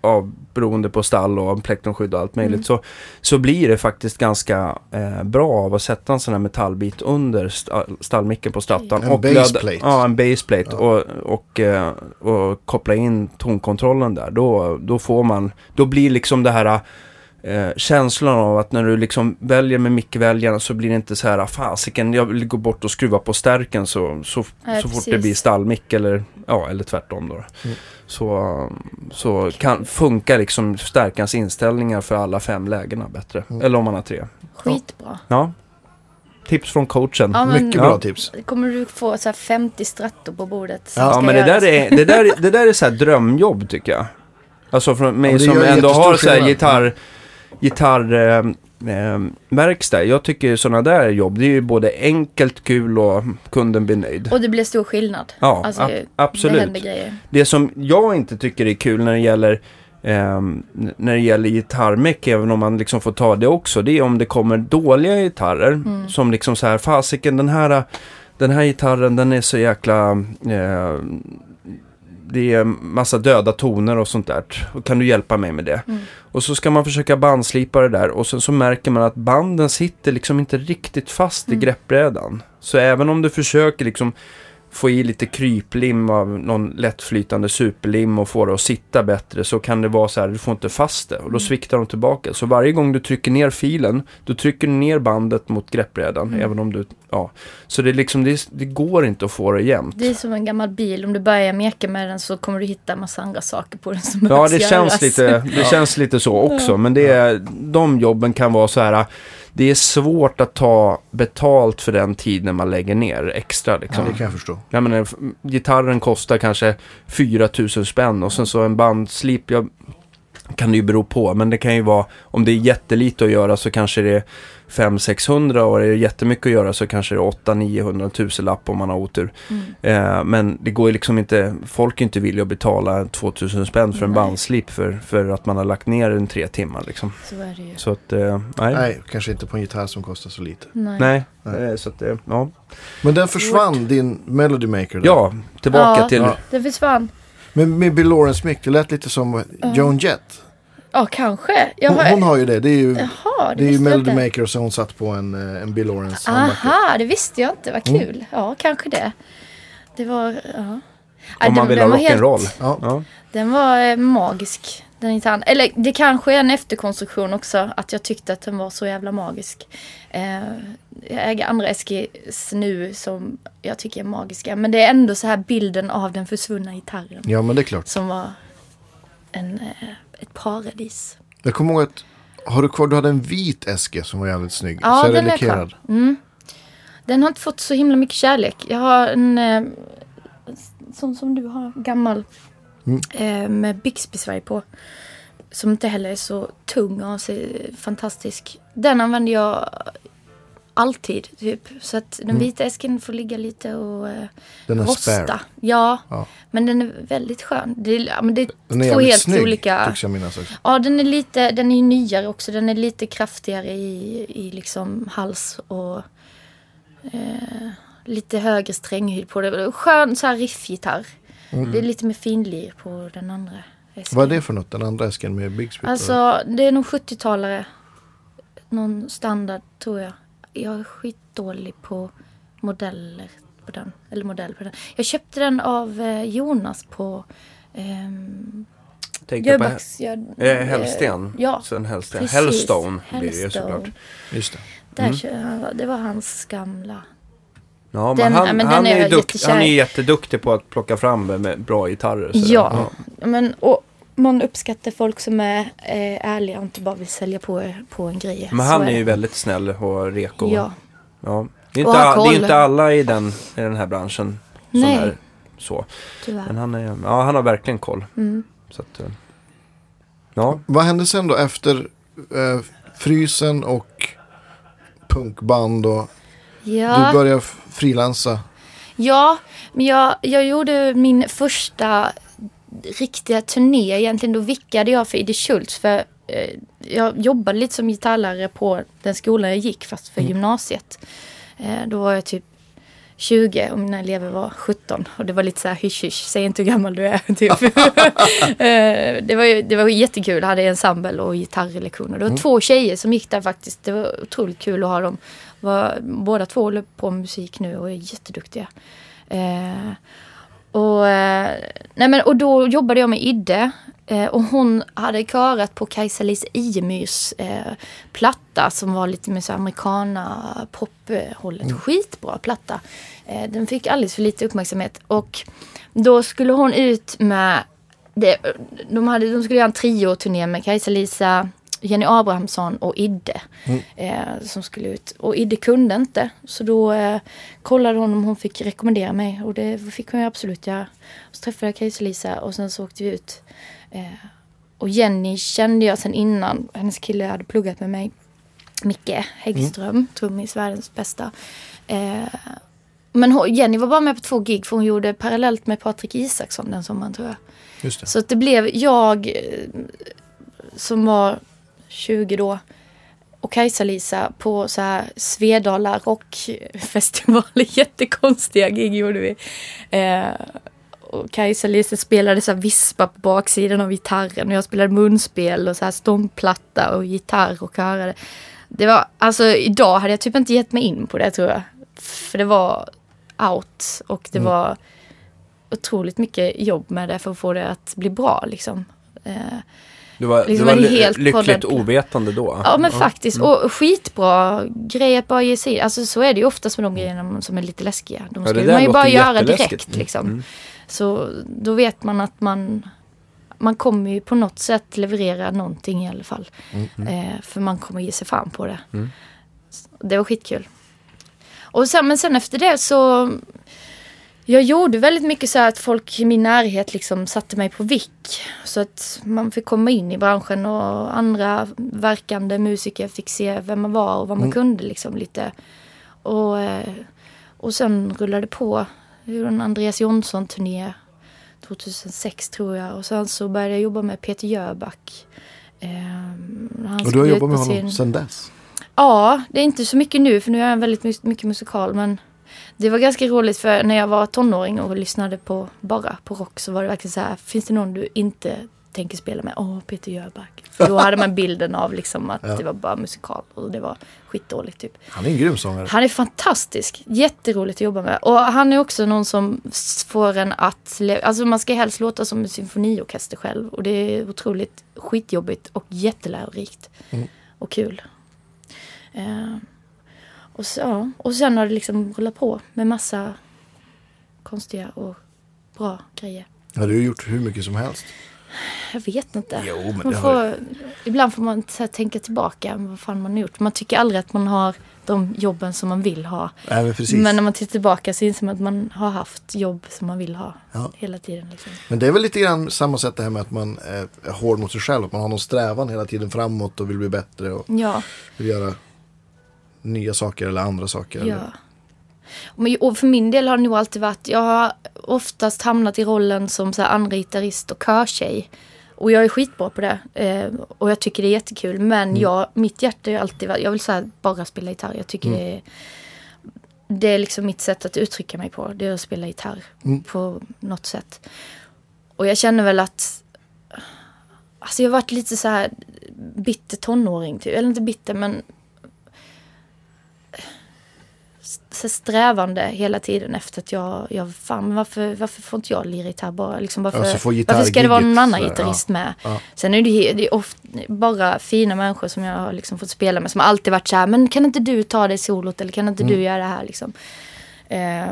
Av, beroende på stall och plektrumskydd och allt möjligt. Mm. Så, så blir det faktiskt ganska eh, bra av att sätta en sån här metallbit under sta, stallmicken på strattan. En och baseplate. Ja, en baseplate. Ja. Och, och, eh, och koppla in tonkontrollen där. Då, då får man, då blir liksom det här eh, känslan av att när du liksom väljer med mickväljaren så blir det inte så här, "Ah, fasiken, jag vill gå bort och skruva på stärken så, så, så fort det blir stallmick eller, ja, eller tvärtom då. Mm. Så, så kan, funkar liksom stärkans inställningar för alla fem lägena bättre. Mm. Eller om man har tre. Skitbra. Ja. Tips från coachen. Ja, men- Mycket Ja. bra tips. kommer du få så här 50 strattor på bordet. Ja, Ja, men det där är, det där, det där är så här drömjobb tycker jag. Alltså från mig som ändå har så här gitarr, gitarr eh, eh. Jag tycker sådana där jobb, det är ju både enkelt, kul och kunden blir nöjd. Och det blir stor skillnad. Ja, Alltså, a- Det absolut. grejer. Det som jag inte tycker är kul när det gäller ehm, när det gäller gitarrmeck, även om man liksom får ta det också, det är om det kommer dåliga gitarrer Mm. som liksom så här, fasiken den här, den här gitarren den är så jäkla, eh, det är massa döda toner och sånt där. Och kan du hjälpa mig med det? Mm. Och så ska man försöka bandslipa det där och sen så märker man att banden sitter liksom inte riktigt fast i Mm. greppbrädan. Så även om du försöker liksom få i lite kryplim av någon lättflytande superlim och få det att sitta bättre så kan det vara så här, du får inte fast det och då Mm. sviktar de tillbaka. Så varje gång du trycker ner filen, då trycker du ner bandet mot greppbrädan. Mm. Även om du, ja. Så det är liksom, det, det går inte att få det jämnt. Det är som en gammal bil. Om du börjar meka med den så kommer du hitta en massa andra saker på den som Ja, det göras. känns, lite, det känns lite så också. Men det är, de jobben kan vara så här. Det är svårt att ta betalt för den tiden man lägger ner extra. Ja, Liksom. det kan jag förstå. Jag menar, gitarren kostar kanske 4000 spänn och sen så en bandslip, jag, kan det ju bero på. Men det kan ju vara, om det är jättelite att göra så kanske det 500-600 och är det jättemycket att göra så kanske det är 800-900 tusen lapp om man har otur. Mm. Eh, men det går ju liksom inte, folk är inte villiga att betala 2000 spänn för en bandslip för, för att man har lagt ner en tre timmar liksom. Så är det ju. Så att, eh, nej. Nej, kanske inte på en gitarr som kostar så lite. Nej. Nej, Nej. Eh, så att det, ja. Men den försvann, din Melody Maker. Där. Ja, tillbaka Ja. till, Ja. Det försvann. Men med Bill Lawrence mick, det lät lite som Joan Jett. Ja, kanske. Jag Hon, har... hon har ju det. Det är ju, Jaha, det, det är ju Melody. Maker och så har hon satt på en, eh, en Bill Lawrence. Aha, det visste jag inte. Vad Mm. kul. Ja, kanske det. Det var... Ja. om man den- vill den ha rock'n'roll. Ja. Ja. Den var eh, magisk. Den gitarren. Eller det kanske är en efterkonstruktion också. Att jag tyckte att den var så jävla magisk. Eh, jag äger andra Eskis nu som jag tycker är magiska. Men det är ändå så här bilden av den försvunna gitarren. ja, men det är klart. Som var en, eh, ett paradis. Jag kommer ihåg att, har du kvar, du hade en vit Eske som var jävligt snygg. Ja, så den är kvar. lackerad. Mm. Den har inte fått så himla mycket kärlek. Jag har en eh, sån som du har, gammal. Mm. Eh, med Bixby-Sverige på. Som inte heller är så tung och fantastisk. Den använder jag alltid. Typ. Så att den Mm. vita esken får ligga lite och eh, Den är rosta. spare. Ja, Ja. men den är väldigt skön. Det ja, men det är Den är två helt snygg, olika. jag minnas också. Ja, den är lite, den är ju nyare också. Den är lite kraftigare i, i liksom hals och eh, lite högre stränghöjd på det. Skön så här riffgitarr. Det är lite mer finlir på den andra. esken. Vad är det för något, den andra Esken med Big Spit? Alltså, det är nog 70-talare. Någon standard tror jag. Jag är skitdålig på modeller på den. Eller modell på den. Jag köpte den av eh, Jonas på ehm, Tänker på Jöbacks, ja, eh, Hellsten. Ja, Sen Hellsten. precis. Hellstone blir det ju såklart. Just det. Där Mm. det var hans gamla. Ja, men Den- han, ja, men han, är är jag dukt, han är jätteduktig på att plocka fram med bra gitarrer. sådär. Ja. Men, och man uppskattar folk som är eh, ärliga och inte bara vill sälja på, på en grej. Men han är ju det. väldigt snäll och reko. Ja, Ja. Det, är inte, all- det är inte alla i den, i den här branschen som Nej. är så. Men tyvärr. han, är, ja, han har verkligen koll. Mm. Så att, eh, ja. Vad hände sen då efter eh, Frysen och punkband och Ja. du började frilansa? Ja, men jag, jag gjorde min första riktiga turné egentligen. Då vickade jag för Idde Schultz. För eh, jag jobbade lite som gitarrlärare på den skolan jag gick fast för gymnasiet. Eh, då var jag typ 20 och mina elever var 17. Och det var lite så här hysch hysch, säg inte hur gammal du är. Typ. Eh, det, var ju, det var jättekul, jag hade ensemble och gitarrlektioner. Det var två tjejer som gick där faktiskt. Det var otroligt kul att ha dem. Var, båda två håller på med musik nu och är jätteduktiga. Eh, och, eh, nej men, och då jobbade jag med Idde. Eh, och hon hade körat på Kajsa-Lisa Iemyrs eh, platta som var lite mer så americana pophållet. Skitbra platta. Eh, den fick alldeles för lite uppmärksamhet. Och då skulle hon ut med det, de, hade, de skulle göra en trio-turné med Kajsa-Lisa, Jenny Abrahamsson och Idde. Eh, som skulle ut. Och Idde kunde inte. Så då eh, kollade hon om hon fick rekommendera mig. Och det fick hon ju absolut göra. Så träffade jag Kajsa-Lisa och sen så åkte vi ut. Eh, och Jenny kände jag sen innan. Hennes kille hade pluggat med mig. Micke Häggström, trummis, världens bästa. Eh, men hon- Jenny var bara med på två gig för hon gjorde parallellt med Patrik Isaksson den sommaren tror jag. Så att det blev jag eh, som var 20 då och Kajsa-Lisa på så här Svedala rockfestival. Jättekonstiga gig gjorde vi. Eh, och Kajsa-Lisa spelade så här vispa på baksidan av gitarren och jag spelade munspel och så här stångplatta och gitarr och körade. Det var, alltså idag hade jag typ inte gett mig in på det tror jag. För det var out och det var otroligt mycket jobb med det för att få det att bli bra liksom. Eh, Du var, Liksom du var helt lyckligt poddad- ovetande då. Ja men faktiskt. Och skitbra grej att bara ge sig. Alltså så är det ju oftast med de grejerna som är lite läskiga. De Ja, ju där man ju bara göra direkt liksom. Mm. Så då vet man att man man kommer ju på något sätt leverera någonting i alla fall. Eh, för man kommer ge sig fan på det. Mm. Det var skitkul. Och sen, men sen efter det så jag gjorde väldigt mycket så att folk i min närhet liksom satte mig på vick. Så att man fick komma in i branschen och andra verkande musiker fick se vem man var och vad man Mm. kunde liksom lite. Och, eh, och sen rullade det på. Jag gjorde en Andreas Jonsson-turné 2006 tror jag. Och sen så började jag jobba med Peter Jöback. Eh, när han Och du har jobbat med honom sin- sedan dess? Ja, det är inte så mycket nu för nu är jag väldigt mycket musikal. Men det var ganska roligt för när jag var tonåring och lyssnade på bara på rock så var det verkligen så här. Finns det någon du inte tänker spela med? Åh, Peter Jöback. Då hade man bilden av liksom att Ja. det var bara musikal och det var skitdåligt typ. Han är en grym sångare. Han är fantastisk. Jätteroligt att jobba med. Och han är också någon som får en att... Alltså man ska helst låta som en symfoniorkester själv. Och det är otroligt skitjobbigt och jättelärorikt. Mm. Och kul. Eh, och, så, ja. och sen har det liksom rullat på med massa konstiga och bra grejer. Ja, du har gjort hur mycket som helst. Jag vet inte. Jo, men det har får, ibland får man så tänka tillbaka. Vad fan man har gjort. Man tycker aldrig att man har de jobben som man vill ha. Nej, men. Men när man tittar tillbaka så inser man att man har haft jobb som man vill ha Ja. hela tiden. Liksom. Men det är väl lite grann samma sätt det här med att man är hård mot sig själv. Att man har någon strävan hela tiden framåt och vill bli bättre och Ja, vill göra nya saker eller andra saker. ja. Eller, Och för min del har det nog alltid varit, jag har oftast hamnat i rollen som så här andra gitarrist och körtjej. Och jag är skitbra på det. Eh, och jag tycker det är jättekul. Men jag, mitt hjärta är alltid jag vill så bara spela gitarr. Jag tycker det är, det är liksom mitt sätt att uttrycka mig på. Det är att spela gitarr Mm. på något sätt. Och jag känner väl att Alltså jag har varit lite så här bitter tonåring typ. Eller inte bitter men strävande hela tiden efter att jag, jag fan varför, varför får inte jag lira gitarr bara? Liksom varför, Ja, så får varför ska det vara någon annan gitarrist med? ja. Sen är det, det är ofta bara fina människor som jag har liksom fått spela med som alltid varit så här, men kan inte du ta det solot eller kan inte Mm. du göra det här liksom? Eh,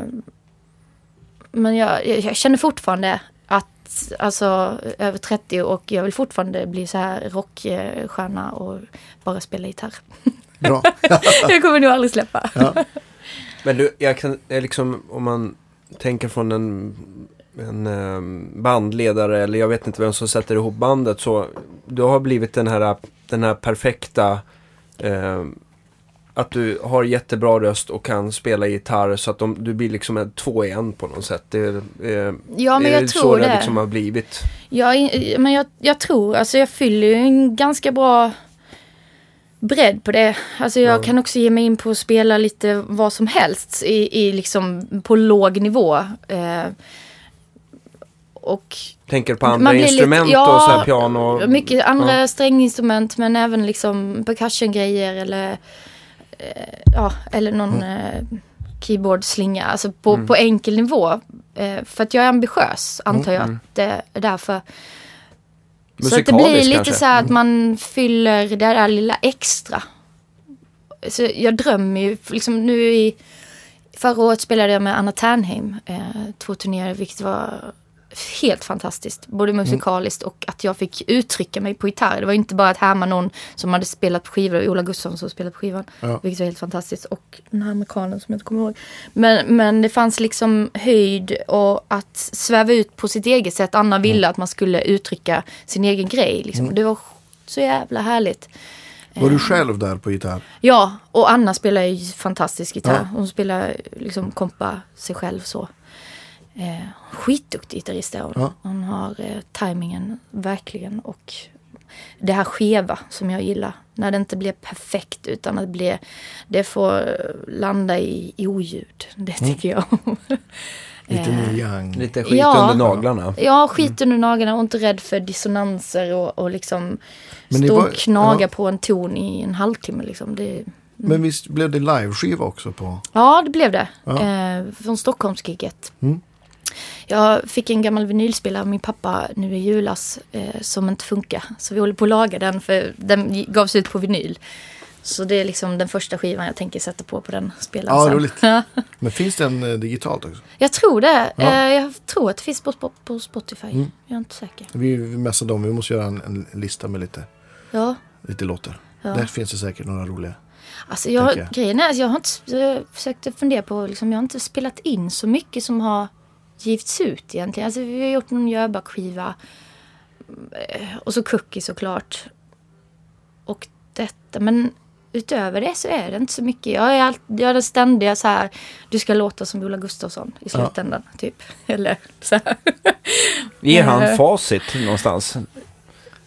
men jag, jag, jag känner fortfarande att, alltså över 30 och jag vill fortfarande bli så här rockstjärna och bara spela gitarr. Bra. jag kommer nog aldrig släppa. Ja. Men du, jag kan eh, liksom om man tänker från en, en eh, bandledare eller jag vet inte vem som sätter ihop bandet så du har blivit den här, den här perfekta eh, att du har jättebra röst och kan spela gitarr så att de, du blir liksom en två i en på något sätt. Det, är, eh, Ja, men det är jag så tror det det. liksom har blivit. Jag, men jag, jag tror, alltså jag fyller ju en ganska bra bredd på det. Alltså jag Ja. kan också ge mig in på att spela lite vad som helst i, i liksom på låg nivå. Eh, och Tänker på andra blir lite- instrument ja, och så här piano. mycket andra ja. stränginstrument men även liksom percussion-grejer eller eh, ja, eller någon eh, keyboard-slinga. Alltså på, Mm. på enkel nivå. Eh, för att jag är ambitiös antar jag Mm. att det är därför. Så att det blir lite kanske. så här att man fyller det där lilla extra. Så jag drömmer ju, liksom nu i Förra året spelade jag med Anna Ternheim, eh, två turnéer, vilket var helt fantastiskt. Både musikaliskt och att jag fick uttrycka mig på gitarr. Det var inte bara att härma någon som hade spelat på skivor, Ola Gustafsson som spelade på skivan. Ja. Vilket var helt fantastiskt. Och den här amerikanen som jag inte kommer ihåg. Men, men det fanns liksom höjd och att sväva ut på sitt eget sätt. Anna ville att man skulle uttrycka sin egen grej. Liksom. Det var så jävla härligt. Var du själv där på gitarr? Ja, och Anna spelar ju fantastisk gitarr. Ja. Hon spelar liksom kompa sig själv så. Eh, skitduktig gitarrist är hon. Ja. Hon har eh, tajmingen verkligen och det här skeva som jag gillar. När det inte blir perfekt utan att det, blir, det får eh, landa i, i oljud. Det Mm. tycker jag om. Lite Eh, Neil Young. Lite skit Ja. under naglarna. Ja, skit under naglarna och inte rädd för dissonanser och, och liksom stå var- och knaga ja. på en ton i en halvtimme. Liksom. Det, Men visst blev det liveskiva också på? Ja, det blev det. Ja. Eh, från Stockholmsgiget. Mm. Jag fick en gammal vinylspelare av min pappa nu i julas eh, som inte funkar. Så vi håller på att laga den för den gavs ut på vinyl. Så det är liksom den första skivan jag tänker sätta på på den spelaren Ja, sen. roligt. Men finns den eh, digitalt också? Jag tror det. Ja. Eh, jag tror att det finns på, på, Spotify. Mm. Jag är inte säker. Vi vi messade dem, vi måste göra en, en lista med lite, Ja. lite låtar. Ja. Där finns det säkert några roliga. Alltså jag, jag. grejen är att jag har inte jag försökt fundera på, liksom, jag har inte spelat in så mycket som har givits ut egentligen. Alltså vi har gjort någon Jöback-skiva. eh, Och så Cookie såklart. Och detta, men utöver det så är det inte så mycket. Jag är, allt, jag är den ständiga så här, du ska låta som Ola Gustafsson i slutändan, typ. Eller så här. Ger han Eh. facit någonstans?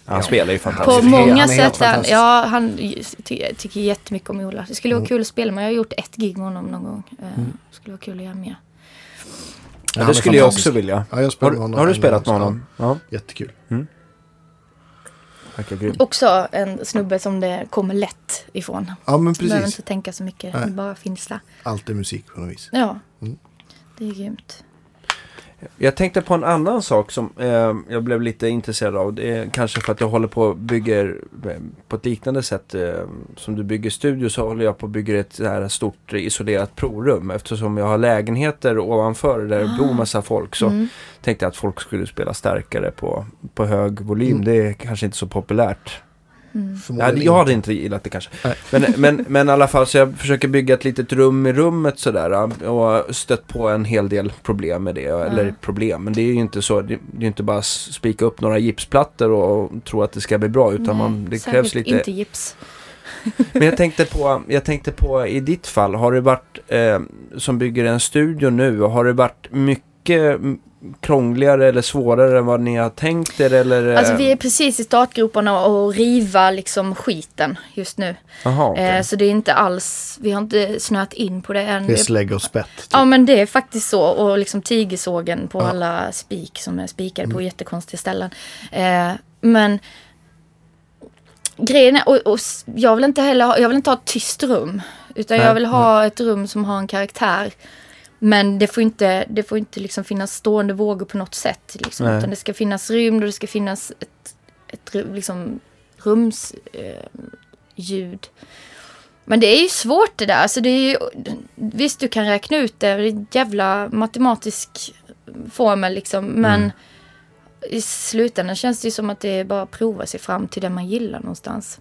Han spelar ju På fantastiskt. Han är många helt sätt. han-. Ja, han ty, tycker jättemycket om Ola. Det skulle Mm. vara kul att spela med. Jag har gjort ett gig med honom någon gång. Eh, skulle vara kul att göra mer. Ja, det skulle jag också vilja. Ja, jag Har, honom har du spelat med honom? Ja, Jättekul. verkar grym. Också en snubbe som det kommer lätt ifrån. Ja, men Behöver precis. inte tänka så mycket. Nej. Bara finns där. Allt är musik på något vis. Ja. Mm. Det är grymt. Jag tänkte på en annan sak som eh, jag blev lite intresserad av. Det är kanske för att jag håller på och bygger eh, på ett liknande sätt eh, som du bygger studio så håller jag på och bygger ett här stort isolerat provrum. Eftersom jag har lägenheter ovanför där det bor massa folk så Mm. tänkte jag att folk skulle spela starkare på, på hög volym. Mm. Det är kanske inte så populärt. Mm. Ja, jag hade inte. inte gillat det kanske. Nej. Men, men, men i alla fall så jag försöker bygga ett litet rum i rummet sådär. Och stött på en hel del problem med det. Eller problem, men det är ju inte så. Det, är ju inte bara spika upp några gipsplattor och tro att det ska bli bra. Utan Nej, man, det krävs lite... inte gips. Men jag tänkte på, jag tänkte på i ditt fall. Har det varit, eh, som bygger en studio nu, har det varit mycket krångligare eller svårare än vad ni har tänkt er? Eller, Alltså eh, vi är precis i startgroparna och riva liksom skiten just nu. Aha, okej. Eh, så det är inte alls, vi har inte snöat in på det än. Det är slägg och spett. Typ. Ja men det är faktiskt så. Och liksom tigersågen på Ja. alla spik som är spikade på jättekonstiga ställen. Eh, men grejen är, och, och jag vill inte heller ha, jag vill inte ha ett tyst rum. Utan Nej, jag vill ha ett rum som har en karaktär. Men det får inte, det får inte liksom finnas stående vågor på något sätt. Liksom, Nej. utan det ska finnas rymd och det ska finnas ett, ett liksom, rums eh. Men det är ju svårt det där. Alltså det är ju, visst, du kan räkna ut det. Det är en jävla matematisk formel liksom. Men Mm. i slutändan känns det ju som att det är bara att prova sig fram till det man gillar någonstans.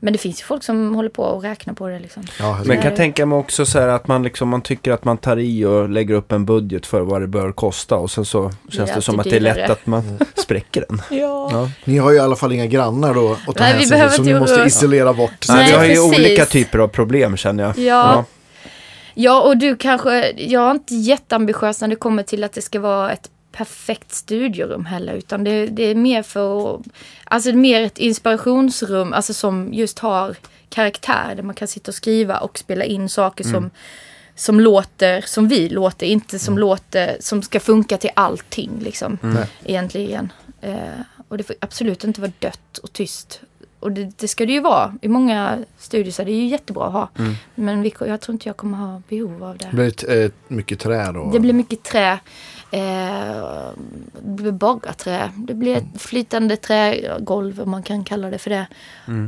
Men det finns ju folk som håller på och räknar på det liksom. Ja. Men jag kan tänka mig också så här att man, liksom, man tycker att man tar i och lägger upp en budget för vad det bör kosta och sen så känns det som att det är lätt att man spräcker den. Ja. Ja. Ni har ju i alla fall inga grannar då att ta hänsyn till inte ni måste isolera bort. Nej, Nej, vi har ju precis. olika typer av problem känner jag. Ja. Ja, och du kanske, jag är inte jätteambitiös när det kommer till att det ska vara ett perfekt studiorum heller. Utan det, det är mer för, alltså det är mer ett inspirationsrum, alltså som just har karaktär. Där man kan sitta och skriva och spela in saker som, som låter som vi låter. Inte som låter, som ska funka till allting liksom. Nej. Egentligen. Eh, och det får absolut inte vara dött och tyst. Och det, det ska det ju vara. I många studios är det ju jättebra att ha. Men vi, jag tror inte jag kommer ha behov av det. Det blir ett, eh, mycket trä då. Det blir mycket trä. Eh, det blir bara trä. Det blir ett flytande trägolv om man kan kalla det för det.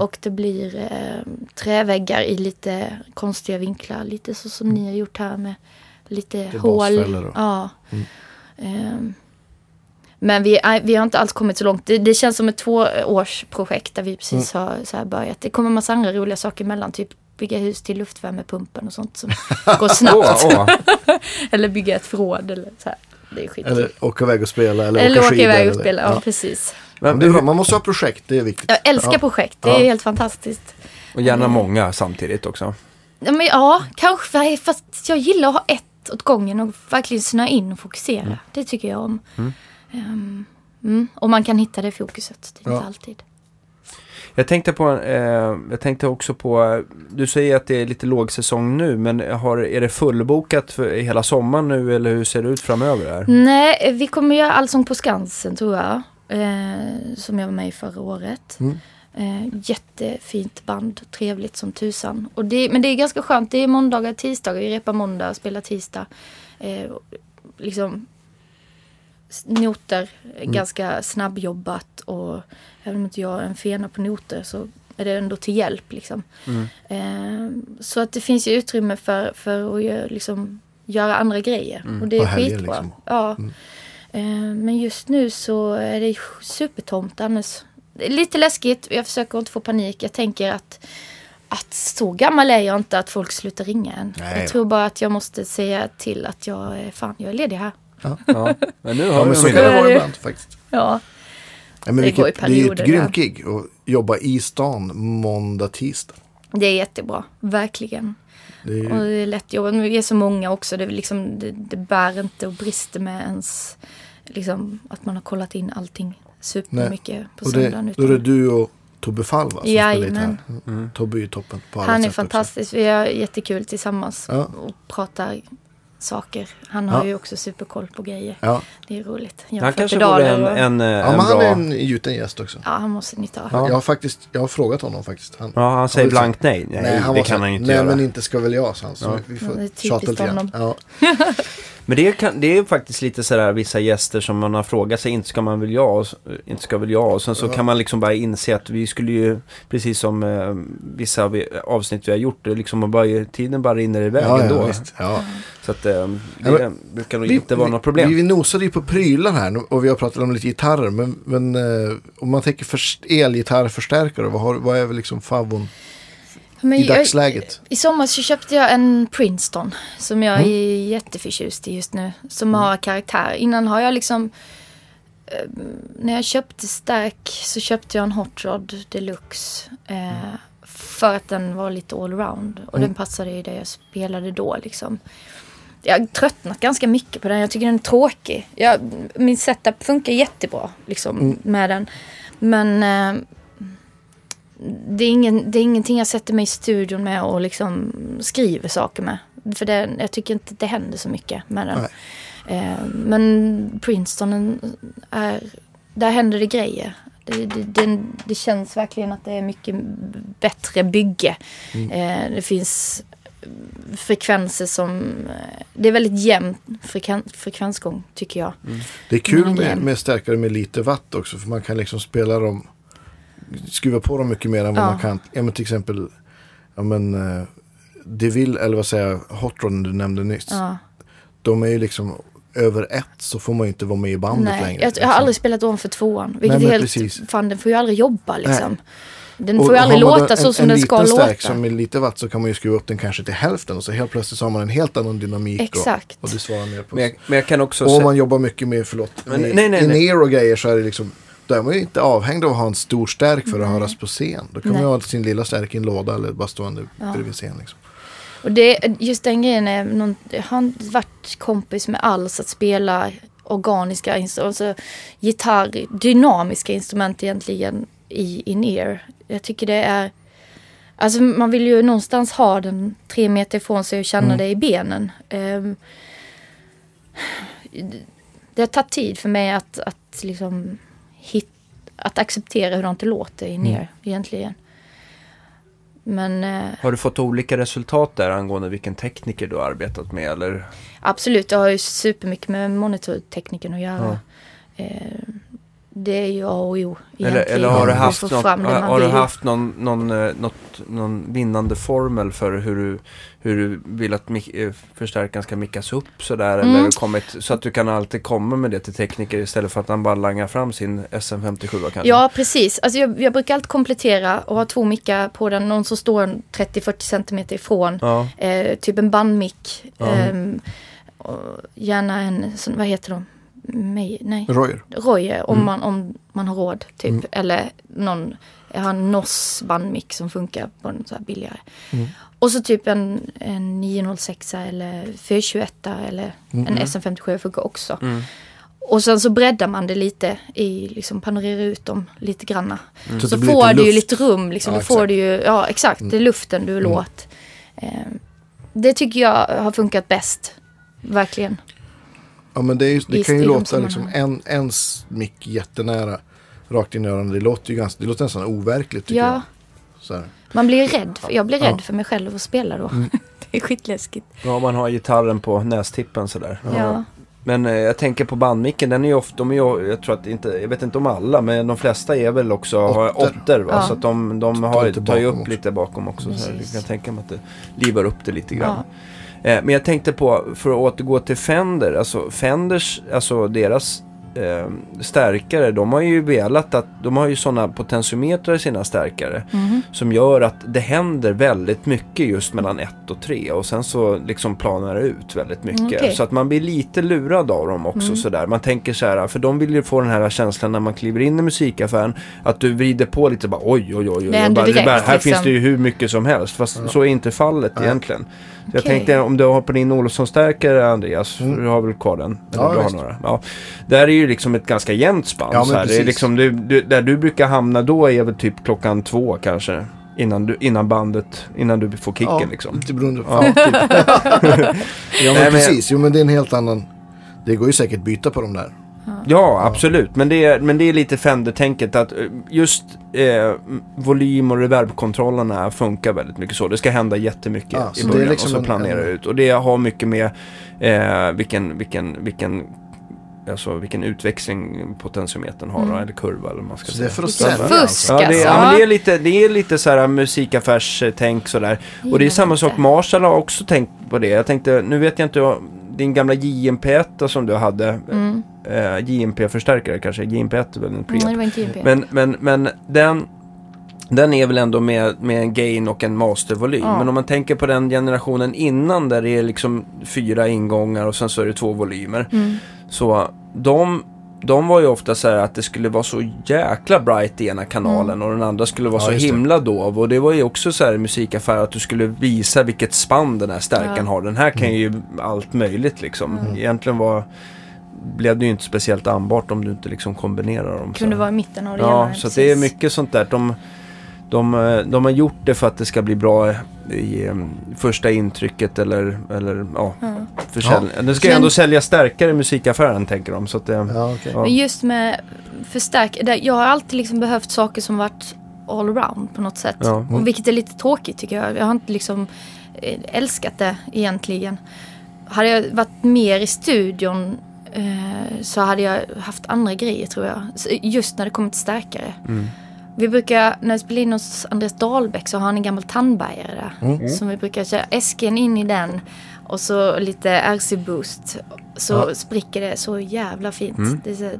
Och det blir eh, träväggar i lite konstiga vinklar. Lite så som ni har gjort här med lite hål. Ja. Ehm, men vi, vi har inte alls kommit så långt. Det, det känns som ett tvåårsprojekt där vi precis har så här börjat. Det kommer massa andra roliga saker emellan. Typ bygga hus till luftvärmepumpen och sånt som går snabbt. Eller bygga ett förråd eller så här. Det är skitkul. Eller åka iväg och spela eller, eller åka åka skidor. iväg och spela. Ja, Ja. precis. Men det man måste ha projekt, det är viktigt. Jag älskar Ja. projekt. Det är Ja. helt fantastiskt. Och gärna många samtidigt också. Ja, men, ja kanske. Fast jag gillar att ha ett åt gången och verkligen snöa in och fokusera. Det tycker jag om. Mm. Och man kan hitta det fokuset. Det är Ja. inte alltid. Jag tänkte, på, eh, jag tänkte också på, du säger att det är lite lågsäsong nu, men har, är det fullbokat för hela sommaren nu eller hur ser det ut framöver här? Nej, vi kommer göra Allsång på Skansen tror jag. Eh, som jag var med i förra året. Mm. Eh, jättefint band, trevligt som tusan. Och det, men det är ganska skönt, det är måndagar, tisdagar, vi repar måndag, spelar tisdag. Eh, liksom noter, Mm. ganska snabbjobbat och även om inte jag är en fena på noter så är det ändå till hjälp liksom. Mm. Eh, så att det finns ju utrymme för, för att göra, liksom, göra andra grejer. Och det är Och helger, skitbra. liksom. Ja. Mm. Eh, men just nu så är det supertomt annars. Det är lite läskigt, jag försöker inte få panik. Jag tänker att, att så gammal är jag inte att folk slutar ringa än. Nej. Jag tror bara att jag måste säga till att jag är, fan, jag är ledig här. Ja, men nu Ja, har men vi så kan det vara ibland faktiskt. Ja, Ja, men Det vilket, går i det är ett perioder, grymt gig att jobba i stan måndag, tisdag. det är jättebra. Verkligen. Det är ju, Och det är lätt. Men vi är så många också. Det, är liksom, det, det bär inte och brister med ens liksom, att man har kollat in allting supermycket på och det, söndagen. då är det du och Tobbe Fall va? Som spelar Jajamän. Mm. Tobbe är ju toppen på alla Han är sätt också. fantastisk. Vi har jättekul tillsammans Ja. och pratar saker. Han har Ja. ju också superkoll på grejer. Ja. Det är roligt. Han Jämfört kanske vore en, och- en, eh, ja, en men han bra... är en gjuten gäst också. Ja, han måste ni ta. Ja. Jag har faktiskt, jag har frågat honom faktiskt. Han, Ja, han säger så- blankt nej. Nej, han det så kan han ju inte Nej göra. men inte ska väl jag, sa han. Så Ja. vi Ja, det är får typiskt tjata lite grann. honom. Ja. Men det, kan, det är faktiskt lite sådär vissa gäster som man har frågat sig, inte ska man väl jag, inte ska väl jag. Och sen så Ja. kan man liksom bara inse att vi skulle ju, precis som eh, vissa vi, avsnitt vi har gjort, det liksom bara, tiden bara rinner iväg Ja, ändå. ja, visst. Ja. Så att eh, det Ja, brukar nog inte vara något problem. Vi, vi nosade ju på prylar här och vi har pratat om lite gitarrer. Men, men eh, om man tänker för elgitarrförstärkare, vad, har, vad är väl liksom favon Men i jag- dagsläget? I sommar så köpte jag en Princeton som jag Mm. är jätteförtjust i just nu. Som har karaktär. Innan har jag liksom... eh, när jag köpte Stark så köpte jag en Hot Rod Deluxe. Eh, för att den var lite allround. Och Mm. den passade ju det jag spelade då liksom. Jag har tröttnat ganska mycket på den. Jag tycker den är tråkig. Jag, min setup funkar jättebra liksom, Mm. med den. Men eh, det, är ingen, det är ingenting jag sätter mig i studion med och liksom skriver saker med. För det, jag tycker inte det händer så mycket med den. Eh, men Princeton är, där händer det grejer. Det, det, det, känns verkligen att det är mycket bättre bygge. Mm. Eh, det finns frekvenser som... eh, Det är väldigt jämn frekven, frekvensgång tycker jag. Det är kul med, med stärkare med lite watt också. För man kan liksom spela dem. Skruva på dem mycket mer än vad Ja. man kan. Ja men till exempel. Ja men. Uh, DeVille eller vad säger jag. Hot Rod du nämnde nyss. Ja. De är ju liksom. Över ett så får man ju inte vara med i bandet Nej, längre. jag, jag har aldrig spelat om för tvåan. Vilket Nej, är helt... precis. Fan, den får ju aldrig jobba liksom. Den Och får ju aldrig låta då så en, som en den ska liten låta. stärk som är lite watt så kan man ju skruva upp den kanske till hälften. Och så helt plötsligt så har man en helt annan dynamik. Exakt. Och, och det svarar mer på. Men jag, men jag kan också Och om man jobbar mycket med, förlåt, Men med nej, nej, nej. och grejer så är det liksom, då är man ju inte avhängd av att ha en stor stärk för att höras på scen. Då kan Nej. man ju ha sin lilla stärk i en låda eller bara stående Ja. bredvid scen. Liksom. Och det, just den grejen är, någon, jag har inte varit kompis med alls att spela organiska instrument, alltså gitarr, dynamiska instrument egentligen i in-ear. Jag tycker det är, alltså man vill ju någonstans ha den tre meter ifrån sig och känna Mm. det i benen. Ehm, det har tagit tid för mig att, att liksom hit, att acceptera hur det låter in-ear Mm. egentligen. Men eh, Har du fått olika resultat där angående vilken tekniker du har arbetat med? Eller? Absolut, det har ju supermycket med monitortekniken att göra. Eh, det är ju A och O Eller, egentligen. eller har du haft, något, har, du haft någon, någon, eh, något, någon vinnande formel för hur du, hur du vill att mik- eh, förstärkaren ska mickas upp sådär? Mm. Eller kommit, så att du kan alltid komma med det till tekniker istället för att han bara langar fram sin SM57 kanske? Ja, precis. Alltså jag, jag brukar alltid komplettera och ha två mickar på den. Någon som står en 30-40 centimeter ifrån. Ja. Eh, typ en bandmick. Ja. Och gärna en, vad heter de? Mej, nej. Royer. Royer om, Mm. man, om man har råd. Typ. Mm. Eller någon, jag har en NOS bandmick som funkar på en så här billigare. Mm. Och så typ en, en 906 eller 421 eller Mm. en SM57 funkar också. Mm. Och sen så breddar man det lite i, liksom panorerar ut dem lite granna. Så, Så, det blir får du ju lite rum liksom. Ja, då får du ju, ja exakt, det är luften du Mm. låt. Eh, det tycker jag har funkat bäst. Verkligen. Ja men det, är det kan ju låta liksom en, en mick jättenära. Rakt in i öronen. Det låter ju ganska, det låter nästan overkligt tycker Ja. jag. Så här. Man blir rädd. Jag blir rädd Ja. Mm. för mig själv att spela då. det är skitläskigt. ja, man har gitarren på nästippen sådär. Ja. Men eh, jag tänker på bandmicken, den är ju ofta, de är ju, jag tror att inte, jag vet inte om alla, men de flesta är väl också har Åttor. va? Ja. Så att de, de har, tar ju upp också. lite bakom också. Så här. Jag kan tänka mig att det livar upp det lite grann. Eh, men jag tänkte på, för att återgå till Fender, alltså Fenders, alltså deras eh, stärkare, de har ju velat att, de har ju sådana potentiometrar i sina stärkare. Mhm. Som gör att det händer väldigt mycket just mellan 1 och 3 och sen så liksom planar det ut väldigt mycket. Mm, okej. Så att man blir lite lurad av dem också Mm. sådär. Man tänker så här, för de vill ju få den här känslan när man kliver in i musikaffären. Att du vrider på lite bara oj oj oj. oj. Det bara, direkt, bara, här liksom. finns det ju hur mycket som helst. Fast så är inte fallet egentligen. Så jag tänkte om du har på din Olofsson-stärkare Andreas, Mm. du har väl kvar den? Eller Ja, du har några. Ja. Där är ju liksom ett ganska jämnt spann. Ja, men så här. Det är liksom, du, du, där du brukar hamna då är väl typ klockan två kanske. Innan, du, innan bandet, innan du får kicken Ja, liksom. lite beroende på. Ja, typ. Ja men Nej, men- precis. Jo men det är en helt annan. Det går ju säkert byta på de där. Ja, absolut. Men det, är, men det är lite Fender-tänket att eh, just eh, volym och reverbkontrollerna funkar väldigt mycket så. Det ska hända jättemycket Ja, i är början liksom och så planerar en- ut. Och det har mycket med eh, vilken, vilken, vilken Alltså vilken utväxling potentiometern har, Mm. eller kurva eller man ska Så det är säga. för att sälja. fusk alltså. Ja, det, alltså. ja, men det är lite, det är lite så här musikaffärstänk sådär. Och det är samma sak, Marshall har också tänkt på det. Jag tänkte, nu vet jag inte, din gamla JMP1 som du hade, Mm. eh, JMP-förstärkare kanske, JMP1 är väl en Mm, preamp. JP. Men, men, men den, den är väl ändå med, med en gain och en mastervolym. Ja. Men om man tänker på den generationen innan där det är liksom fyra ingångar och sen så är det två volymer. Mm. Så de, de var ju ofta så här att det skulle vara så jäkla bright i ena kanalen och den andra skulle vara Ja, så det. himla dov. Och det var ju också så här i musikaffär att du skulle visa vilket spann den här stärkan Ja. har. Den här kan ju allt möjligt liksom. Mm. Egentligen var, blev det ju inte speciellt anbart om du inte liksom kombinerar dem. Kunde så. vara i mitten av det Ja, så det är mycket sånt där. De, de, eh, de har gjort det för att det ska bli bra i eh, första intrycket eller, eller ja, Ja. försäljning. Det ska Men- ändå sälja starkare i musikaffären tänker de. Så att det, Ja, okej. Ja. Men just med förstärk... Jag har alltid liksom behövt saker som varit all around på något sätt. Ja. Och vilket är lite tråkigt tycker jag. Jag har inte liksom eh, älskat det egentligen. Hade jag varit mer i studion eh, så hade jag haft andra grejer tror jag. Just när det kommer till stärkare. Mm. Vi brukar, när vi spelar in hos Andreas Dahlbäck så har han en gammal tandbärgare där. Mm. Som vi brukar köra esken in i den. Och så lite RC-boost. Så Ja. spricker det så jävla fint. Mm. Det är så,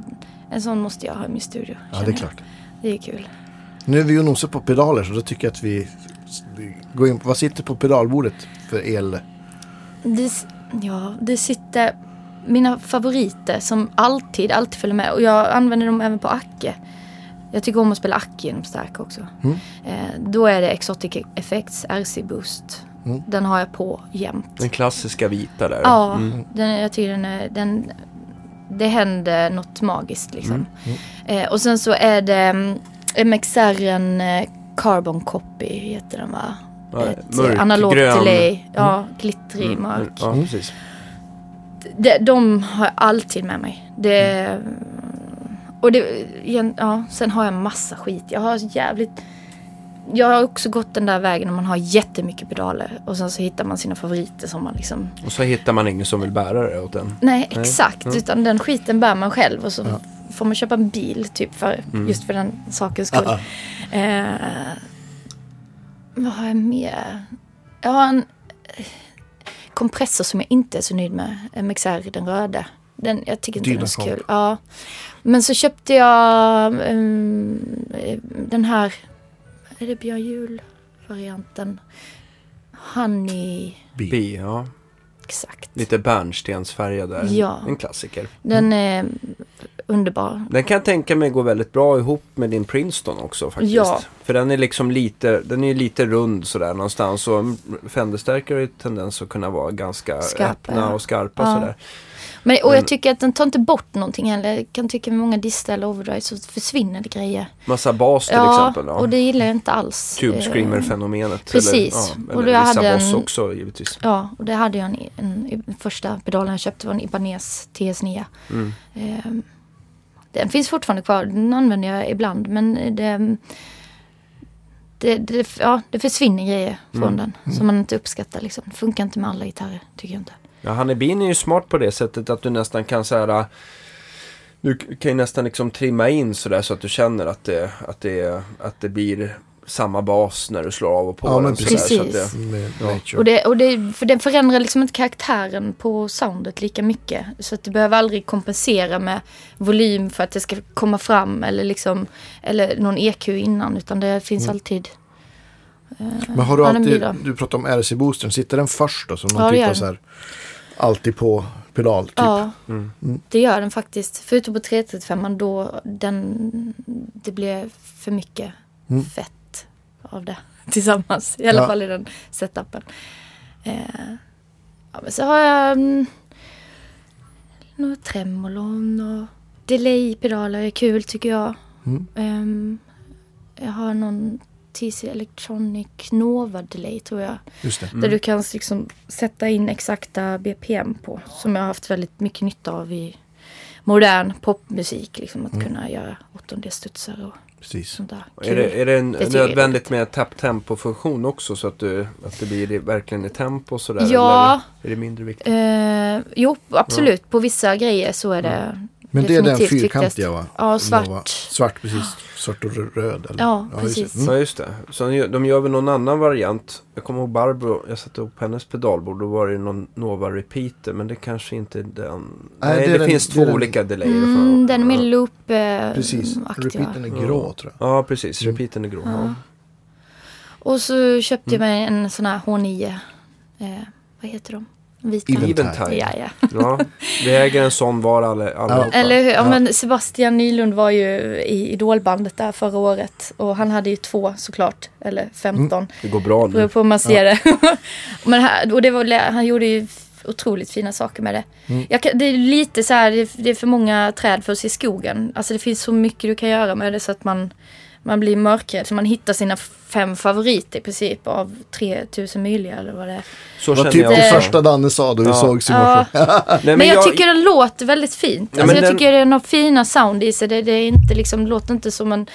en sån måste jag ha i min studio. Ja, det är jag. klart. Det är kul. Nu är vi ju nosar på pedaler så då tycker jag att vi går in på, vad sitter på pedalbordet för el? Det, ja, det sitter mina favoriter som alltid, alltid följer med. Och jag använder dem även på Acke. Jag tycker om att spela Acke genom stark också. Mm. Eh, då är det Exotic Effects RC Boost. Mm. Den har jag på jämt. den klassiska vita där. Ja, Mm. den, jag tycker den är, den, det händer något magiskt liksom. Mm, Eh, och sen så är det mm, MXR'n eh, Carbon Copy heter den va? Ja, Ett eh, analogt delay. Ja, glittrig, Mm, mörk. Ja, Mm. precis. De, de har jag alltid med mig. Det, och det, ja, sen har jag massa skit. Jag har jävligt... Jag har också gått den där vägen när man har jättemycket pedaler. Och sen så hittar man sina favoriter som man liksom... Och så hittar man ingen som vill bära det åt en. Nej, Nej. exakt. Mm. Utan den skiten bär man själv. Och så Ja. får man köpa en bil typ för, Mm. just för den sakens skull. Ah, ah. Eh, vad har jag mer? Jag har en eh, kompressor som jag inte är så nöjd med. MXR, den röda. Den, jag tycker inte den är så kul. Ja. Men så köpte jag eh, den här, är det Björn Juhl-varianten? Honey. Bi, ja. exakt. Lite bärnstensfärgad där. Ja. En klassiker. Den är underbar. Den kan jag tänka mig går väldigt bra ihop med din Princeton också faktiskt. Ja. För den är liksom lite, den är lite rund sådär någonstans. Och Fenderstärkare har ju tendens att kunna vara ganska Skarpa, öppna och skarpa Ja. sådär. Men, och Men- jag tycker att den tar inte bort någonting heller. Jag kan tycka med många distar eller overdrive så försvinner det grejer. Massa bas till ja, exempel. Ja. och det gillar jag inte alls. Tube Eh, Screamer-fenomenet. precis. Eller, ja, Och eller vissa hade en- också givetvis. Ja, och det hade jag en, en, en första pedalen jag köpte var en Ibanez TS9. Mm. Eh, den finns fortfarande kvar, den använder jag ibland men det, det, det, ja, det försvinner grejer från Mm. den som man inte uppskattar. Liksom. Det funkar inte med alla gitarrer, tycker jag inte. Ja, Hannibin är ju smart på det sättet att du nästan kan så här. Du kan ju nästan liksom trimma in sådär så att du känner att det, att det, att det blir samma bas när du slår av och på Ja, den. sådär, så att precis. det, Med Ja. Och det, och det, för den förändrar liksom inte karaktären på soundet lika mycket. Så att du behöver aldrig kompensera med volym för att det ska komma fram eller liksom eller någon EQ innan utan det finns Mm. alltid. eh, Men har du den alltid, du pratar om RC-boostern, sitter den först då? Som någon Ja, det typ gör av så här, alltid på pedal typ? Ja, mm. det gör den faktiskt. Förutom på 335 då den, det blev för mycket Mm. fett av det tillsammans. I alla Ja. fall i den setupen. Eh, ja, men så har jag mm, några tremolon och delay-pedaler är kul tycker jag. Mm. Ehm, jag har någon TC Electronic Nova Delay tror jag. Just det. Mm. Där du kan liksom sätta in exakta BPM på. Som jag har haft väldigt mycket nytta av i modern popmusik. Liksom, att Mm. kunna göra åttondestudsar och Precis. sånt där. Är det, är det, en, Det nödvändigt med tap-tempo-funktion också så att, du, att det blir verkligen i tempo sådär? Ja. Eller är det mindre viktigt? Eh, jo, absolut. På vissa grejer så är det Men det är den fyrkantiga va? Ja, svart. Nova. Svart, precis. Svart och röd. Eller? Ja, just det. precis. Mm. Ja just det. Så de gör, väl någon annan variant. Jag kommer ihåg Barbro, jag satte upp hennes pedalbord. Då var det någon Nova Repeater. Men det kanske inte är den. Nej, det är det, den- finns det två den- olika delayer. Mm, den med loop eh, Precis. aktiva. Repeatern är grå tror jag. Ja precis, Mm. repeatern är grå. Ja. Ja. Och så köpte Mm. jag mig en sån här H9. Eh, vad heter de? Vita. Eventide. Ja, ja. Ja, vi äger en sån var alla, allihopa. Eller hur? Ja, Ja. men Sebastian Nylund var ju i Idolbandet där förra året. Och han hade ju två såklart. Eller 15. Det går bra Beror nu. på hur man ser det. men här, och det var, han gjorde ju otroligt fina saker med det. Mm. Jag det är lite så här, det, är- för många träd för att se skogen. Alltså det finns så mycket du kan göra med det så att man, man blir mörkrädd. Så man hittar sina fem favoriter i princip av 3000 möjliga eller vad det är. Så Det var känner typ jag det också. första Danne sa då vi Ja. sågs i Ja. morse. Nej, Men, jag, tycker den låter väldigt fint. Ja, alltså, men jag den- tycker den har fina sound i sig. Det, det är inte liksom, det låter inte som en,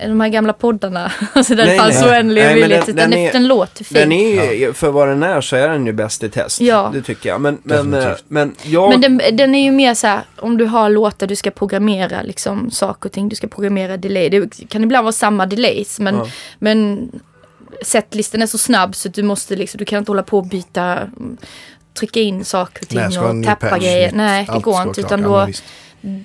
de här gamla poddarna. Alltså där Nej, det fanns nej. Nej, men möjligheter. den- Den, den den, är- den låter fint. Den är ju, för vad den är så är den ju bäst i test. Ja. Det tycker jag. Men, men, eh, men jag... Men den, den är ju mer så här, om du har låtar du ska programmera liksom saker och ting. Du ska programmera delay. Det kan ibland vara samma delays men, Ja. men setlisten är så snabb så du måste liksom, du kan inte hålla på och byta, trycka in saker och ting Nej, och tappa grejer. Nej, det Allt går inte utan. Ja, då,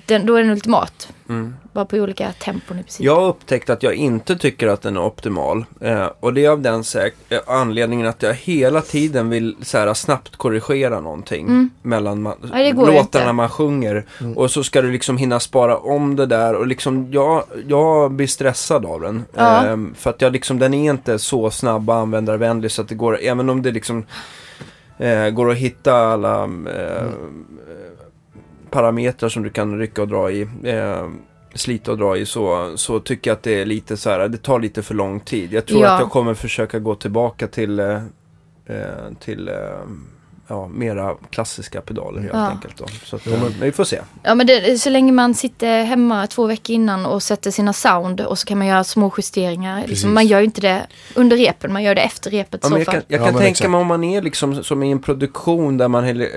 den, då är den ultimat. Mm. Bara på olika tempon i princip. Jag har upptäckt att jag inte tycker att den är optimal. Eh, och det är av den säk- eh, anledningen att jag hela tiden vill så här, snabbt korrigera någonting. Mellan ma- Nej, låtarna inte. man sjunger. Mm. Och så ska du liksom hinna spara om det där. Och liksom jag, jag blir stressad av den. Ja. Eh, för att jag liksom, den är inte så snabb och användarvänlig så att det går, även om det liksom eh, går att hitta alla eh, parametrar som du kan rycka och dra i. Eh, slita och dra i så, så tycker jag att det är lite så här, det tar lite för lång tid. Jag tror Ja. att jag kommer försöka gå tillbaka till, eh, eh, till eh, ja, mera klassiska pedaler helt Ja. enkelt. Då. Så att, eh, men vi får se. Ja men det, så länge man sitter hemma två veckor innan och sätter sina sound och så kan man göra små justeringar. Liksom, man gör ju inte det under repen, man gör det efter repet Ja, så jag fall. kan, jag Ja, kan tänka exakt. mig om man är liksom som i en produktion där man hel- eh,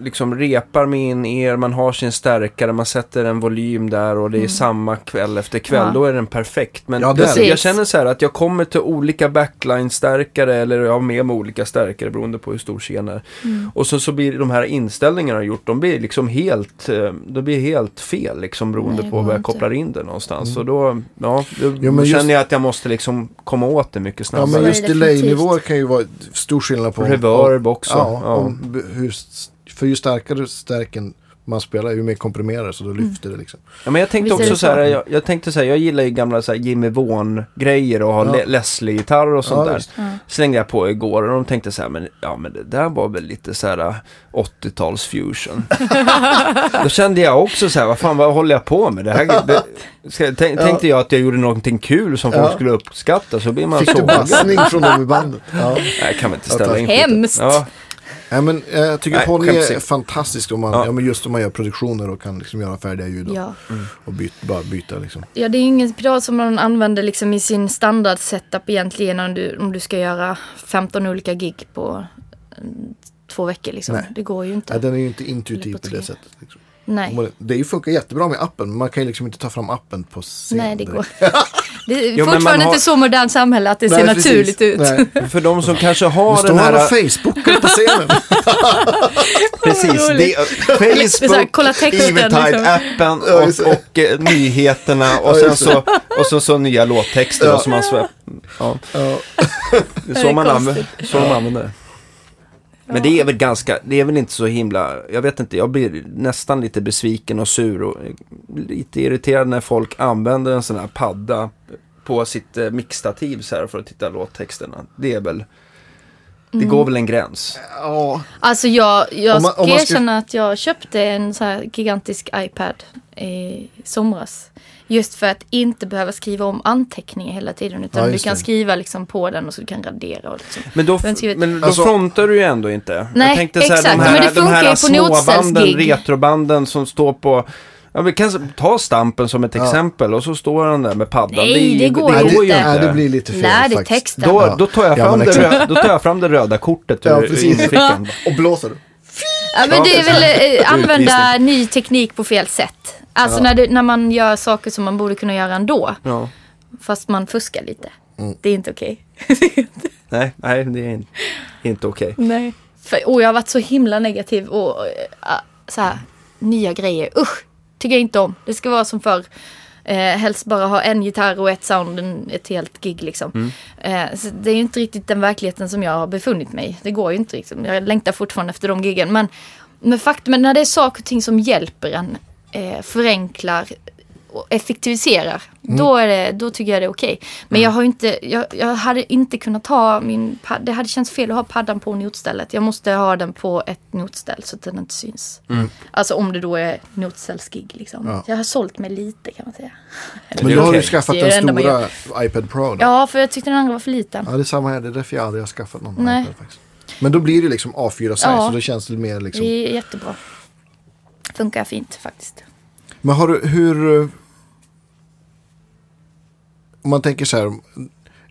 liksom repar med in er, man har sin stärkare, man sätter en volym där och det är samma kväll efter kväll. Mm. Ja. Då är den perfekt. Men Ja, jag, jag känner så här att jag kommer till olika backline-stärkare eller jag har med mig olika stärkare beroende på hur stor scen är. Mm. Och så, så blir de här inställningarna gjort, de blir liksom helt, eh, de blir helt fel liksom beroende Nej, på var jag kopplar in det någonstans. Så då, ja, då Mm. Jo, men just- känner jag att jag måste liksom komma åt det mycket Ja, snabbare. men det just delay-nivåer kan ju vara stor skillnad på... Reverb också. Ja, Ja. hur, för ju starkare stärken man spelar, ju mer komprimerar så då Mm. lyfter det liksom. Ja, men jag tänkte också så här, så? jag, jag tänkte så här, jag gillar ju gamla så här Jimmy Vaughan-grejer och ha Ja. Le- Leslie-gitarrer och sånt Ja, där. Ja. Slängde jag på igår och de tänkte så här, men, ja, men det där var väl lite så här 80-tals fusion. Då kände jag också så här, vad fan, vad håller jag på med? Det här, det, ska, tänk, Ja. Tänkte jag att jag gjorde någonting kul som folk Ja. skulle uppskatta, så blir man Fick du bassning från dem i bandet? Ja. Nej, kan väl inte ställa in. Hemskt. Ja, Nej, men eh, jag tycker Nej, Pony är skämtsigt. fantastiskt om man, Ja. ja. men just om man gör produktioner och kan liksom göra färdiga ljud och, Ja. och byt, bara byta liksom. ja, det är ju ingen pedal som man använder liksom i sin standard setup egentligen om du, om du ska göra 15 olika gig på mm, två veckor liksom. Nej. Det går ju inte. Nej, den är ju inte intuitiv på, på det sättet. Liksom. Nej. Det är ju funkar jättebra med appen, men man kan ju liksom inte ta fram appen på scen. Nej, det direkt. går. Det är Jo, men fortfarande man har- inte så modernt samhälle att det ser Nej, precis. naturligt ut. Nej. för de som kanske har står den han och här... facebookar på scenen. Precis, det, Det är så här, Facebook, kolla texten, liksom. Eventide-appen Ja, just och, det. och eh, nyheterna och Ja, sen just så, och så, så nya låttexter Ja. och som man svep, ja, Ja. det är Det så är man, konstigt. använder, så man använder det. Men det är väl ganska, det är väl inte så himla, jag vet inte, jag blir nästan lite besviken och sur och lite irriterad när folk använder en sån här padda på sitt eh, mixtativ så här för att titta låttexterna. Det är väl, det Mm. går väl en gräns. Ja. Alltså jag, jag Om man- ska om man ska- erkänna att jag köpte en så här gigantisk iPad i somras. Just för att inte behöva skriva om anteckningar hela tiden. Utan Ja, du kan det. skriva liksom på den och så du kan radera. Och liksom. Men då, Men då Alltså- frontar du ju ändå inte. Nej, jag tänkte så här, exakt. de här, Men det de här funkar ju på småbanden, retrobanden som står på Ja, vi kan ta Stampen som ett Ja. exempel och så står han där med paddan. Nej, det går det ju går ju inte. Nej, det blir lite fel Nej, det är faktiskt. texten. Då, då, tar jag Ja, fram det, exakt. rö- då tar jag fram det röda kortet Ja, ur infickan. Och blåser. Ja, men det är väl eh, använda ny teknik på fel sätt. Alltså när, det, när man gör saker som man borde kunna göra ändå. Ja. Fast man fuskar lite. Mm. Det är inte okej. Nej, nej, det är in- inte okej. Nej. För, och jag har varit så himla negativ och äh, så här, nya grejer. Usch, tycker jag inte om. Det ska vara som förr. Eh, helst bara ha en gitarr och ett sound, en, ett helt gig liksom. Mm. Eh, så det är ju inte riktigt den verkligheten som jag har befunnit mig i. Det går ju inte liksom. Jag längtar fortfarande efter de giggen. Men, men faktum är när det är saker och ting som hjälper en, eh, förenklar, och effektiviserar, Mm. då, är det, då tycker jag det är okej. Men jag har inte, jag, jag hade inte kunnat ha min pad- det hade känts fel att ha paddan på notstället. Jag måste ha den på ett notställ så att den inte syns. Alltså om det då är notställsgig liksom. Ja. Jag har sålt mig lite kan man säga. Men då har du skaffat den stora iPad Pro. Då. Ja, för jag tyckte den andra var för liten. Ja, det är samma här. Det är därför jag aldrig har skaffat någon Nej. iPad faktiskt. Men då blir det liksom A4-size Ja. så då känns det mer liksom. Det är jättebra. Funkar fint faktiskt. Men har du, hur... Om man tänker så här.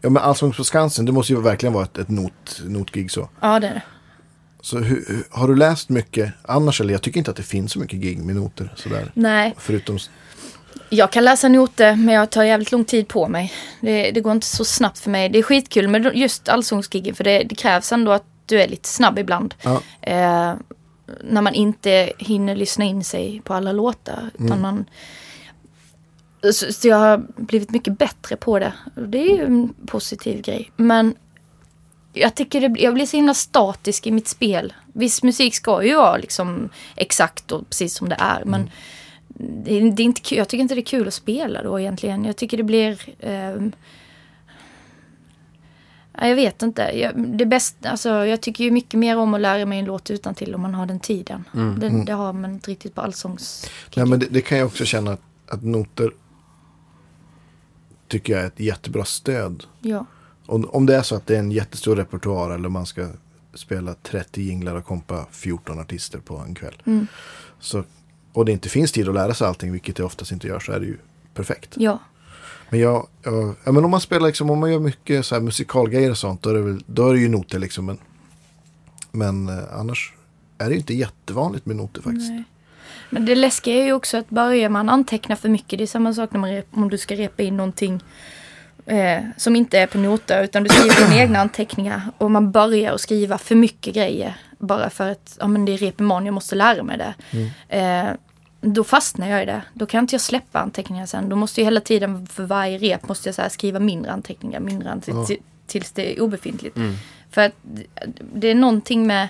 Ja men Allsång på Skansen, det måste ju verkligen vara ett, ett not, notgig så. Ja, det är det. Så hur- har du läst mycket annars? Eller jag tycker inte att det finns så mycket gig med noter sådär. Nej, Förutom... jag kan läsa noter men jag tar jävligt lång tid på mig. Det, det går inte så snabbt för mig. Det är skitkul med just allsångsgiggen för det, det krävs ändå att du är lite snabb ibland. Ja. Eh, när man inte hinner lyssna in sig på alla låtar. Utan man, så, så jag har blivit mycket bättre på det. Och Det är ju en positiv grej. Men jag tycker det, jag blir så himla statisk i mitt spel. Viss musik ska ju vara liksom exakt och precis som det är. Men det, är- det är inte jag tycker inte det är kul att spela då egentligen. Jag tycker det blir... ja, jag vet inte. Jag, det bästa, alltså, jag tycker ju mycket mer om att lära mig en låt utan till om man har den tiden. Det, det har man inte riktigt på allsångs... Nej men det, det kan jag också känna att, att noter tycker jag är ett jättebra stöd. Ja. Om, om det är så att det är en jättestor repertoar eller man ska spela 30 jinglar och kompa 14 artister på en kväll. Mm. Så, och det inte finns tid att lära sig allting, vilket det oftast inte gör, så är det ju perfekt. Ja. Men, jag, jag, ja, men om man spelar liksom, om man gör mycket så här musikalgrejer och sånt, då är det, väl, då är det ju noter liksom. Men, men eh, annars är det ju inte jättevanligt med noter faktiskt. Nej. Men det läskiga är ju också att börjar man anteckna för mycket, det är samma sak när man om du ska repa in någonting eh, som inte är på noter utan du skriver dina egna anteckningar och man börjar att skriva för mycket grejer bara för att ja, men det är rep imorgon, jag måste lära mig det. Eh, då fastnar jag i det. Då kan inte jag släppa anteckningar sen. Då måste jag hela tiden för varje rep måste jag så här skriva mindre anteckningar, mindre anteckningar Ja. till- tills det är obefintligt. För att det är någonting med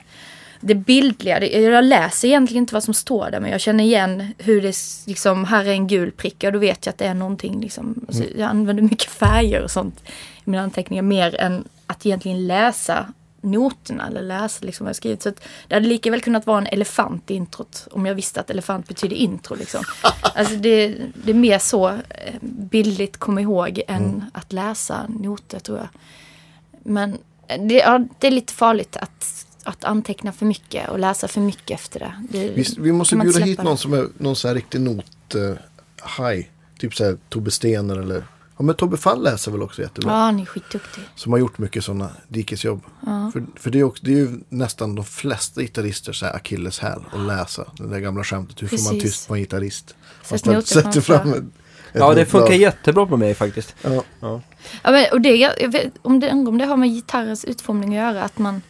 det bildliga. Jag läser egentligen inte vad som står där men jag känner igen hur det liksom, här är en gul prick och då vet jag att det är någonting liksom. Alltså, jag använder mycket färger och sånt i mina anteckningar mer än att egentligen läsa noterna eller läsa liksom vad jag skrivit. Så det hade lika väl kunnat vara en elefant i introt om jag visste att elefant betyder intro liksom. Alltså det, det är mer så eh, bildligt komma ihåg än att läsa noter tror jag. Men det, ja, det är lite farligt att, att anteckna för mycket och läsa för mycket efter det. det Vi, vi måste bjuda hit någon som är någon så här riktig not uh, high. Typ så här Tobbe Stener eller... Ja men Tobbe Fall läser väl också jättebra. Ja, han är skitduktig. Som har gjort mycket sådana dikesjobb. För, för det, är också, det är ju nästan de flesta gitarrister så här akilleshäl att läsa. Det där gamla skämtet. Hur får man Precis. tyst på en gitarrist? Man noter sätter fram ett, ett Ja, det funkar notblad. jättebra på mig faktiskt. Ja. Ja. Ja, men, och det, jag vet, om, det, om det har med gitarrens utformning att göra, att man...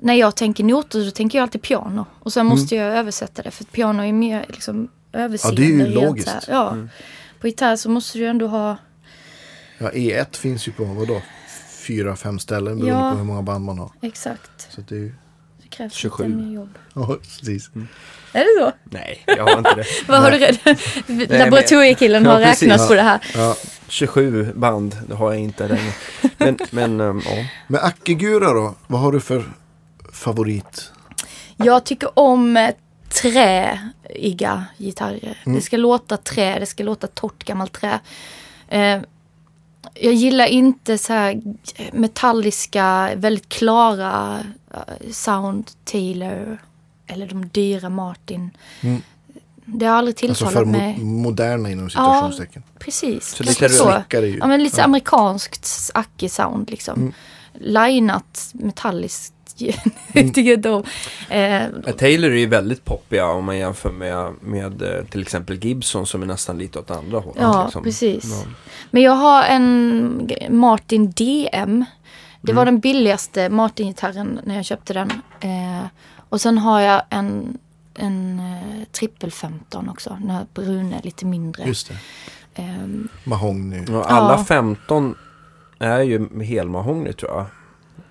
När jag tänker noter så tänker jag alltid piano. Och sen måste jag översätta det, för att piano är mer liksom överseende. Mm. Ja, det är ju logiskt. Ja. På gitarr så måste du ändå ha... ja, E1 finns ju på vadå? Fyra, fem ställen beroende Ja. på hur många band man har. Exakt. Så det är ju... Det krävs 27. lite mer jobb. Ja, precis. Är det så? Nej, jag har inte det. Vad har du? Laboratoriekillen har Ja, precis. räknat på det här. Ja. 27 band, det har jag inte längre. Men, men um, ja. Men Ackegura då? Vad har du för favorit? Jag tycker om eh, träiga gitarrer. Mm. Det ska låta trä, det ska låta torrt gammalt trä. Eh, jag gillar inte så här metalliska, väldigt klara eh, sound Taylor eller de dyra Martin. Mm. Det har aldrig Alltså tilltalat för mig. mo- moderna inom citationstecken. Precis. Så lite så. Ja, men lite Ja. amerikanskt acke-sound liksom. Mm. Linat metalliskt Tycker inte om. Eh, Taylor är ju väldigt poppiga om man jämför med, med eh, till exempel Gibson som är nästan lite åt andra hållet. Ja, liksom. precis. Ja. Men jag har en Martin DM. Det Mm. var den billigaste Martin-gitarren när jag köpte den. Eh, och sen har jag en, en eh, trippel 15 också. Den här bruna, lite mindre. Just det. Ehm, Mahogny. Alla Ja. 15 är ju helmahogny tror jag.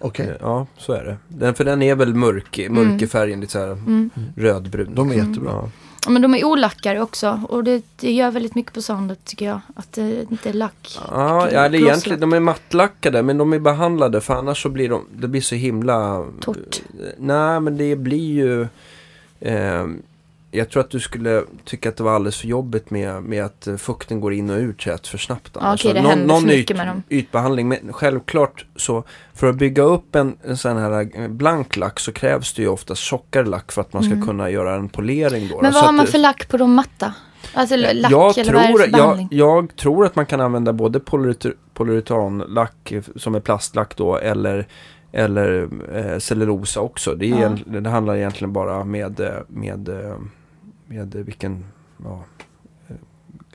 Okej. Ja, så är det. Den, för den är väl mörk, mörk i färgen, lite så här mm. rödbrun. De är jättebra. Ja. Men de är olackade också och det, det gör väldigt mycket på soundet tycker jag. Att det inte är lack. Ja, ja det är Glosslack. egentligen, de är mattlackade men de är behandlade för annars så blir de, det blir så himla... Torrt. Nej men det blir ju... Eh, jag tror att du skulle tycka att det var alldeles för jobbigt med, med att eh, fukten går in och ut rätt för snabbt. Annars. okej, det Så händer för mycket med dem. ytbehandling. Men självklart så för att bygga upp en, en sån här eh, blank lack så krävs det ju ofta tjockare lack för att man ska Mm. kunna göra en polering då. Men Så vad har man för lack på de matta? Alltså lack jag eller vad är det tror, för jag, jag tror att man kan använda både polyuret- polyuretanlack som är plastlack då eller, eller eh, cellulosa också. Det, är, Ja. det handlar egentligen bara med, eh, med, med eh, vilken, ja, eh,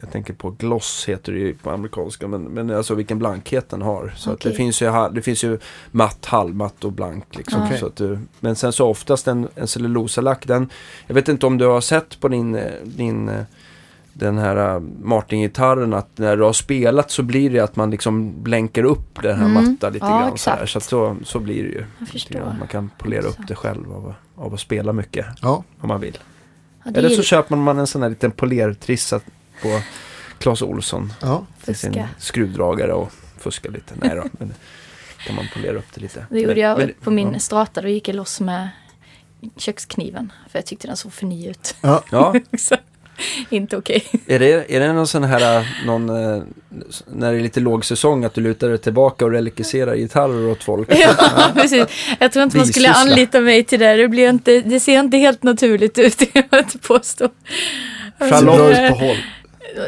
jag tänker på gloss heter det ju på amerikanska men, men alltså vilken blankhet den har. Så att det, finns ju, det finns ju matt, halvmatt och blank. Liksom. Ja. Så att, du- men sen så oftast en, en cellulosalack, den, jag vet inte om du har sett på din, eh, din eh, den här Martin-gitarren att när du har spelat så blir det att man liksom blänker upp den här Mm. matta lite Ja, grann. Så, här. exakt. så, att så, så blir det ju. Man kan polera upp det själv av, av att spela mycket Ja, om man vill. Ja, Eller så är köper man en sån här liten polertrissa på Clas Olsson ja. till sin skruvdragare och fuska lite. Nej då, men kan man polera upp det lite. Det gjorde jag men- på min ja. strata. Då gick jag loss med kökskniven. För jag tyckte den såg för ny ut. ja. inte okej. är det, är det någon sån här, äh, någon, äh, när det är lite lågsäsong att du lutar dig tillbaka och relikiserar gitarrer åt folk? Ja, precis. Jag tror inte man skulle anlita mig till det. Det, blir inte, det ser inte helt naturligt ut, kan jag inte påstå. Charlotte. på håll.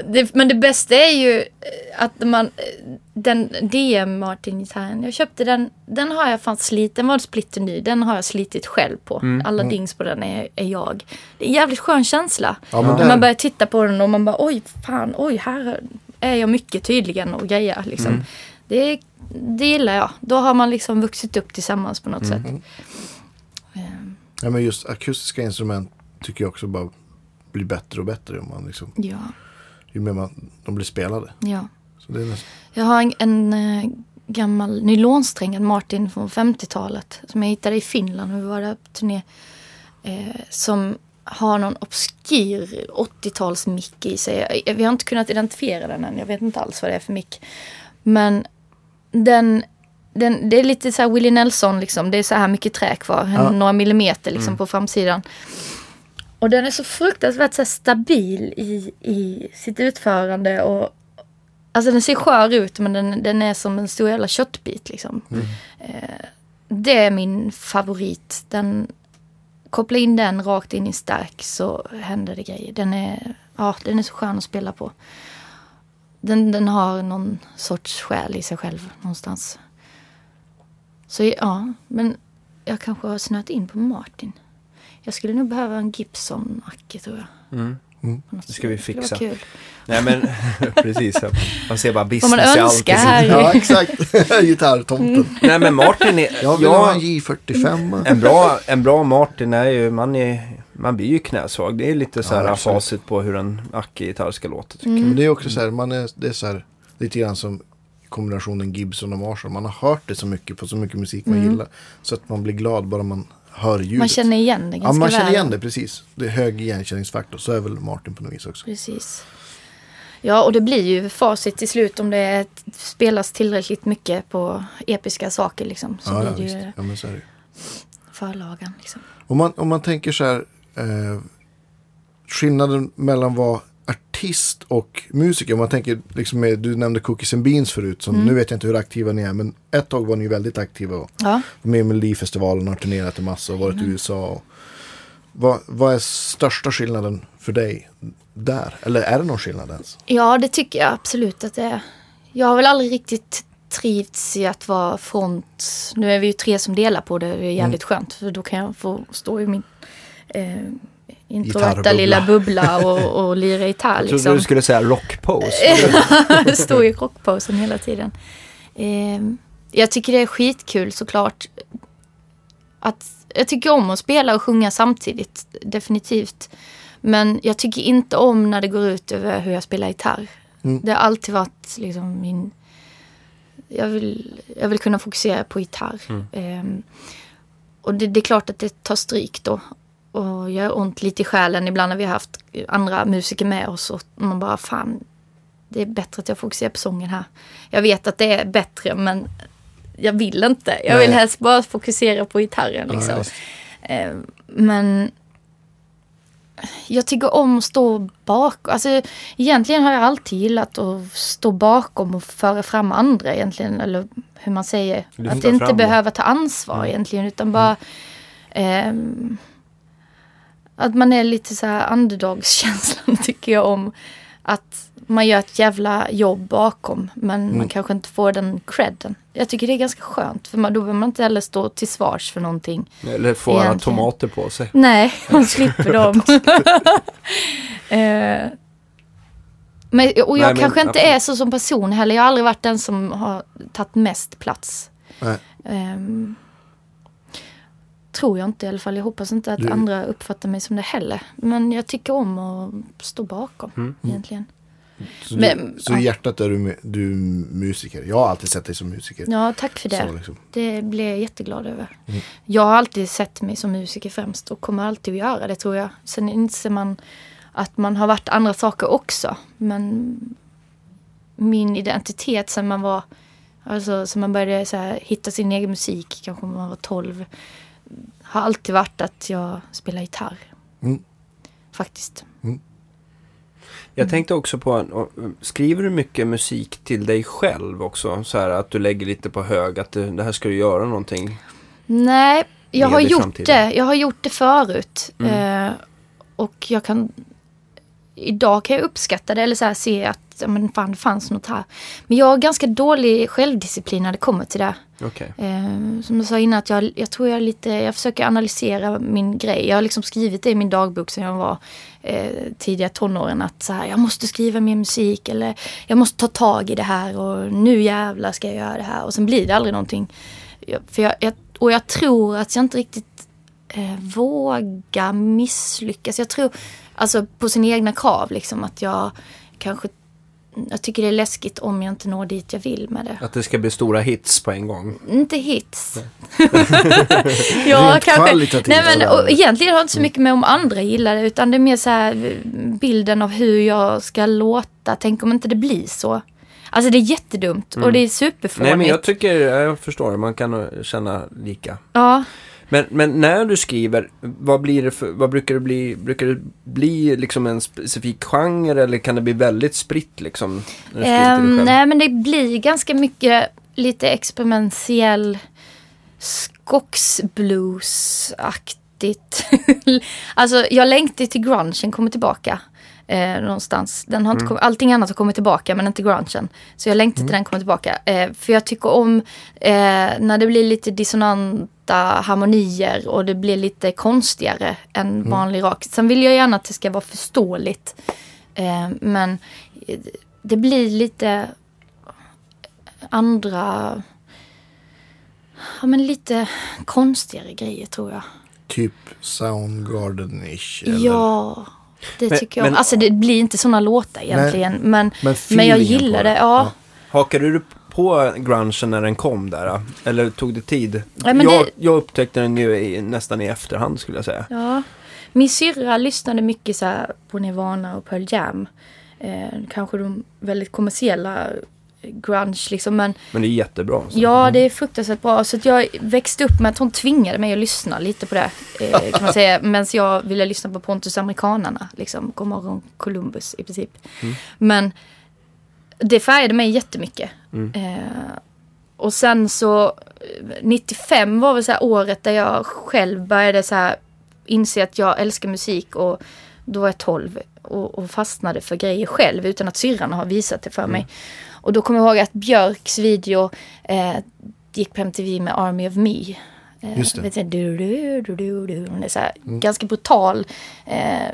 Det, men det bästa är ju eh, att man, eh, den DM Martin-gitarren, jag köpte den, den har jag fan slitit, den var splitter ny, den har jag slitit själv på. Mm. Alla dings på den är, är jag. Det är en jävligt skön känsla. Ja, men När man börjar titta på den och man bara oj, fan, oj, här är jag mycket tydligen och grejer liksom. Mm. Det, det gillar jag. Då har man liksom vuxit upp tillsammans på något Mm. sätt. Ehm, ja, men just akustiska instrument tycker jag också bara blir bättre och bättre. Om man liksom, Ja, ju mer man, de blir spelade. ja. Nästan, Jag har en, en eh, gammal nylonsträngad Martin från 50-talet som jag hittade i Finland när vi var där på turné. Eh, som har någon obskyr 80-talsmick i sig. Vi har inte kunnat identifiera den än. Jag vet inte alls vad det är för mick. Men den, den, det är lite så här Willie Nelson liksom. Det är så här mycket trä kvar. Ja. Några millimeter liksom på framsidan. Och den är så fruktansvärt så stabil i, i sitt utförande. Och, alltså den ser skör ut men den, den är som en stor jävla köttbit liksom. Eh, det är min favorit. Den, koppla in den rakt in i stark så händer det grejer. Den är, ja, den är så skön att spela på. Den, den har någon sorts själ i sig själv någonstans. Så ja, men jag kanske har snöat in på Martin. Jag skulle nog behöva en Gibson-acke tror jag. Mm. något Det ska vi fixa. vara kul. Nej men precis, ja. man ser bara business man i allt. här? ja, exakt. Gitarrtomten. Nej men Martin är, Jag vill ha en ja, J45. en bra, en bra Martin är ju, man, är, man blir ju knäsvag. Det är lite så här Ja, facit på hur en Acke-gitarr ska låta. Mm. Men det är också så här, man är, det är så här, lite grann som kombinationen Gibson och Marshall. Man har hört det så mycket på så mycket musik man Mm. gillar. Så att man blir glad bara man hör ljudet. Man känner igen det ja, ganska man känner igen det precis. Det är hög igenkänningsfaktor. Så är väl Martin på något vis också. Precis. Ja, och det blir ju facit till slut om det spelas tillräckligt mycket på episka saker liksom. Så Ja, ja, blir det visst. ju Ja, men så är det. förlagan liksom. Om man, om man tänker så här. Eh, skillnaden mellan vad artist och musiker. Man tänker, liksom du nämnde Cookies and Beans förut. Som, Mm. Nu vet jag inte hur aktiva ni är. Men ett tag var ni väldigt aktiva. Och Ja. med i Melodifestivalen, har turnerat en massa och varit i USA. Och, vad, vad är största skillnaden för dig där? Eller är det någon skillnad ens? ja, det tycker jag absolut att det är. Jag har väl aldrig riktigt trivts i att vara front. Nu är vi ju tre som delar på det. Det är jävligt skönt. För då kan jag få stå i min eh, introverta lilla bubbla och, och lira gitarr. Jag Liksom. trodde du skulle säga rockpose. Står i rockposen hela tiden. Ehm, jag tycker det är skitkul såklart. Att, jag tycker om att spela och sjunga samtidigt, definitivt. Men jag tycker inte om när det går ut över hur jag spelar gitarr. Mm. Det har alltid varit liksom min... Jag vill, jag vill kunna fokusera på gitarr. Ehm, och det, det är klart att det tar stryk då. Och gör ont lite i själen ibland när vi har haft andra musiker med oss och man bara fan, det är bättre att jag fokuserar på sången här. Jag vet att det är bättre men jag vill inte. Jag vill Nej. helst bara fokusera på gitarren. Ja, Liksom. visst. Eh, men jag tycker om att stå bakom. Alltså, egentligen har jag alltid gillat att stå bakom och föra fram andra egentligen. Eller hur man säger. Lyfta att inte behöva ta ansvar egentligen. Utan bara ehm, att man är lite så här underdogskänslan tycker jag om. Att man gör ett jävla jobb bakom men man kanske inte får den credden. Jag tycker det är ganska skönt för man, då behöver man inte heller stå till svars för någonting. Eller få alla Egentligen. tomater på sig. Nej, man slipper dem. eh, men, och jag Nej, men kanske inte absolut. är så som person heller. Jag har aldrig varit den som har tagit mest plats. Nej. Tror jag inte i alla fall. Jag hoppas inte att Du- andra uppfattar mig som det heller. Men jag tycker om att stå bakom Mm. egentligen. Så, Men- du, så ja. i hjärtat är du, du är musiker. Jag har alltid sett dig som musiker. Ja, tack för det. Så liksom. Det blir jag jätteglad över. Mm. Jag har alltid sett mig som musiker främst och kommer alltid att göra det tror jag. Sen inser man att man har varit andra saker också. Men min identitet sen man var, alltså sen man började så här, hitta sin egen musik, kanske man var 12, har alltid varit att jag spelar gitarr. Mm. Faktiskt. Jag tänkte också på, och, skriver du mycket musik till dig själv också? Så här att du lägger lite på hög, att det, det här ska du göra någonting. Nej, jag har gjort framtiden. det. Jag har gjort det förut. Mm. Eh, och jag kan... Idag kan jag uppskatta det eller så här, se att men fan, det fanns något här. Men jag har ganska dålig självdisciplin när det kommer till det. Okej. Eh, som jag sa innan, att jag, jag tror jag lite... Jag försöker analysera min grej. Jag har liksom skrivit det i min dagbok sen jag var eh, tidiga tonåren. Att så här, jag måste skriva mer musik eller jag måste ta tag i det här och nu jävlar ska jag göra det här. Och sen blir det aldrig någonting. Jag, för jag, jag, och jag tror att jag inte riktigt eh, vågar misslyckas. Jag tror, alltså på sina egna krav liksom att jag kanske jag tycker det är läskigt om jag inte når dit jag vill med det. Att det ska bli stora hits på en gång. Inte hits. Rent ja, kanske. kvalitativt Nej, men, och egentligen har det inte så mycket med om andra gillar det. Utan det är mer så här bilden av hur jag ska låta. Tänk om inte det blir så. Alltså det är jättedumt och det är superfånigt. Nej men jag tycker, jag förstår, man kan känna lika. Ja, Men, men när du skriver, vad blir det för, vad brukar det bli, brukar det bli liksom en specifik genre eller kan det bli väldigt spritt liksom? Själv? nej men det blir ganska mycket lite experimentell skogsblues-aktigt. alltså jag längtar till grungen kommer tillbaka. Eh, någonstans. Den har inte Mm. kommit, allting annat har kommit tillbaka men inte grungen. Så jag längtar till den kommer tillbaka. Eh, för jag tycker om eh, när det blir lite dissonanta harmonier och det blir lite konstigare än Mm. vanlig rock. Sen vill jag gärna att det ska vara förståeligt. Eh, men eh, det blir lite andra, ja men lite konstigare grejer tror jag. Typ Soundgarden-ish. eller- Ja, det Men- tycker jag men- Alltså det blir inte sådana låtar egentligen. Men, Men, men jag gillar på det. Ja. Hakade du på grungen när den kom där? Eller tog det tid? Ja, men jag, det- jag upptäckte den ju i, nästan i efterhand skulle jag säga. ja. Min syrra lyssnade mycket så på Nirvana och Pearl Jam. Eh, kanske de väldigt kommersiella grunge liksom. Men Men det är jättebra. Så. Ja, det är fruktansvärt bra. Så att jag växte upp med att hon tvingade mig att lyssna lite på det. Eh, kan man säga. Medan jag ville lyssna på Pontus Amerikanarna. Liksom, God morgon Columbus i princip. Men det färgade mig jättemycket. Eh, och sen så, eh, 95 var väl så året där jag själv började så här inse att jag älskar musik. Och då var jag 12 och, och fastnade för grejer själv utan att syrran har visat det för mig. Och då kommer jag ihåg att Björks video eh, gick på MTV med Army of Me. Eh, Just det. vet du, du, du, du, du, du. Det är så här, ganska brutal. Eh,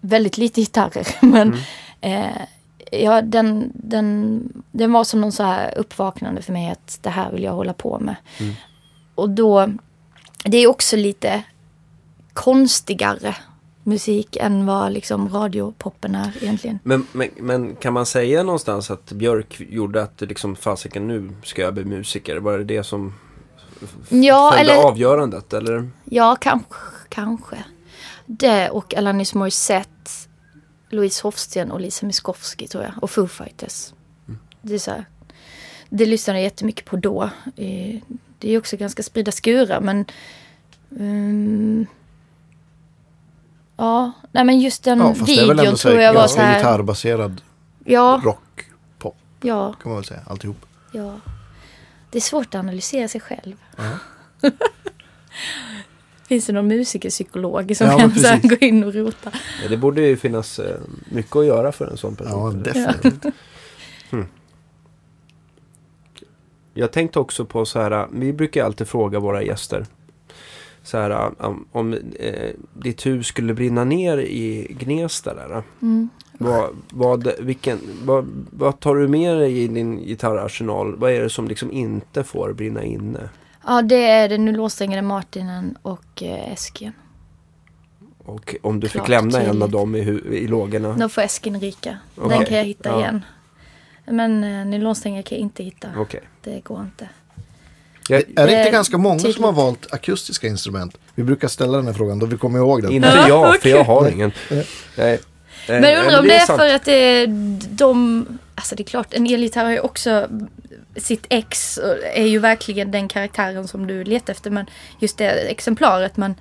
väldigt lite gitarrer. Men eh, ja, den, den, den var som någon så här uppvaknande för mig att det här vill jag hålla på med. Och då, det är också lite konstigare musik än vad liksom radiopoppen är egentligen. Men, men, men kan man säga någonstans att Björk gjorde att liksom fasiken nu ska jag bli musiker? Var det det som Ja, eller avgörandet eller? Ja, kanske. kanske. Det och Alanis Morissette, Louise Hofsten och Lisa Miskovsky tror jag. Och Foo Fighters. Det är så här, Det lyssnade jag jättemycket på då. Eh, Det är också ganska spridda skurar men... ehm, ja, nej men just den Ja, fast det är väl videon tror jag var så här... gitarrbaserad Ja, rock, pop ja, kan man väl säga. Alltihop. ja. Det är svårt att analysera sig själv. Ja. Finns det någon musikerpsykolog som Ja, kan så gå in och rota? Ja, det borde ju finnas eh, mycket att göra för en sån Ja, person. definitivt. Jag tänkte också på så här, vi brukar alltid fråga våra gäster. Så här, om, om eh, ditt hus skulle brinna ner i Gnesta där. Mm. Vad, vad, vilken, vad, vad tar du med dig i din gitarrarsenal? Vad är det som liksom inte får brinna inne? Ja, det är den nu låssträngade Martinen och eh, Esken. Och om du Klart, fick lämna en tydligt. av dem i, i lågorna? Då får Esken ryka. Okej. Den kan jag hitta Ja. igen. Men eh, nylonsträngar kan jag inte hitta. Okej. Det går inte. Jag- Är det inte Eh, ganska många som har valt akustiska instrument? Vi brukar ställa den här frågan då vi kommer ihåg den. Inte Ja, jag, för jag har ingen. Nej. Men jag undrar om det är sant. för att det är de... Alltså det är klart, en elgitarr har ju också sitt ex. och Är ju verkligen den karaktären som du letar efter. Men just det exemplaret. Men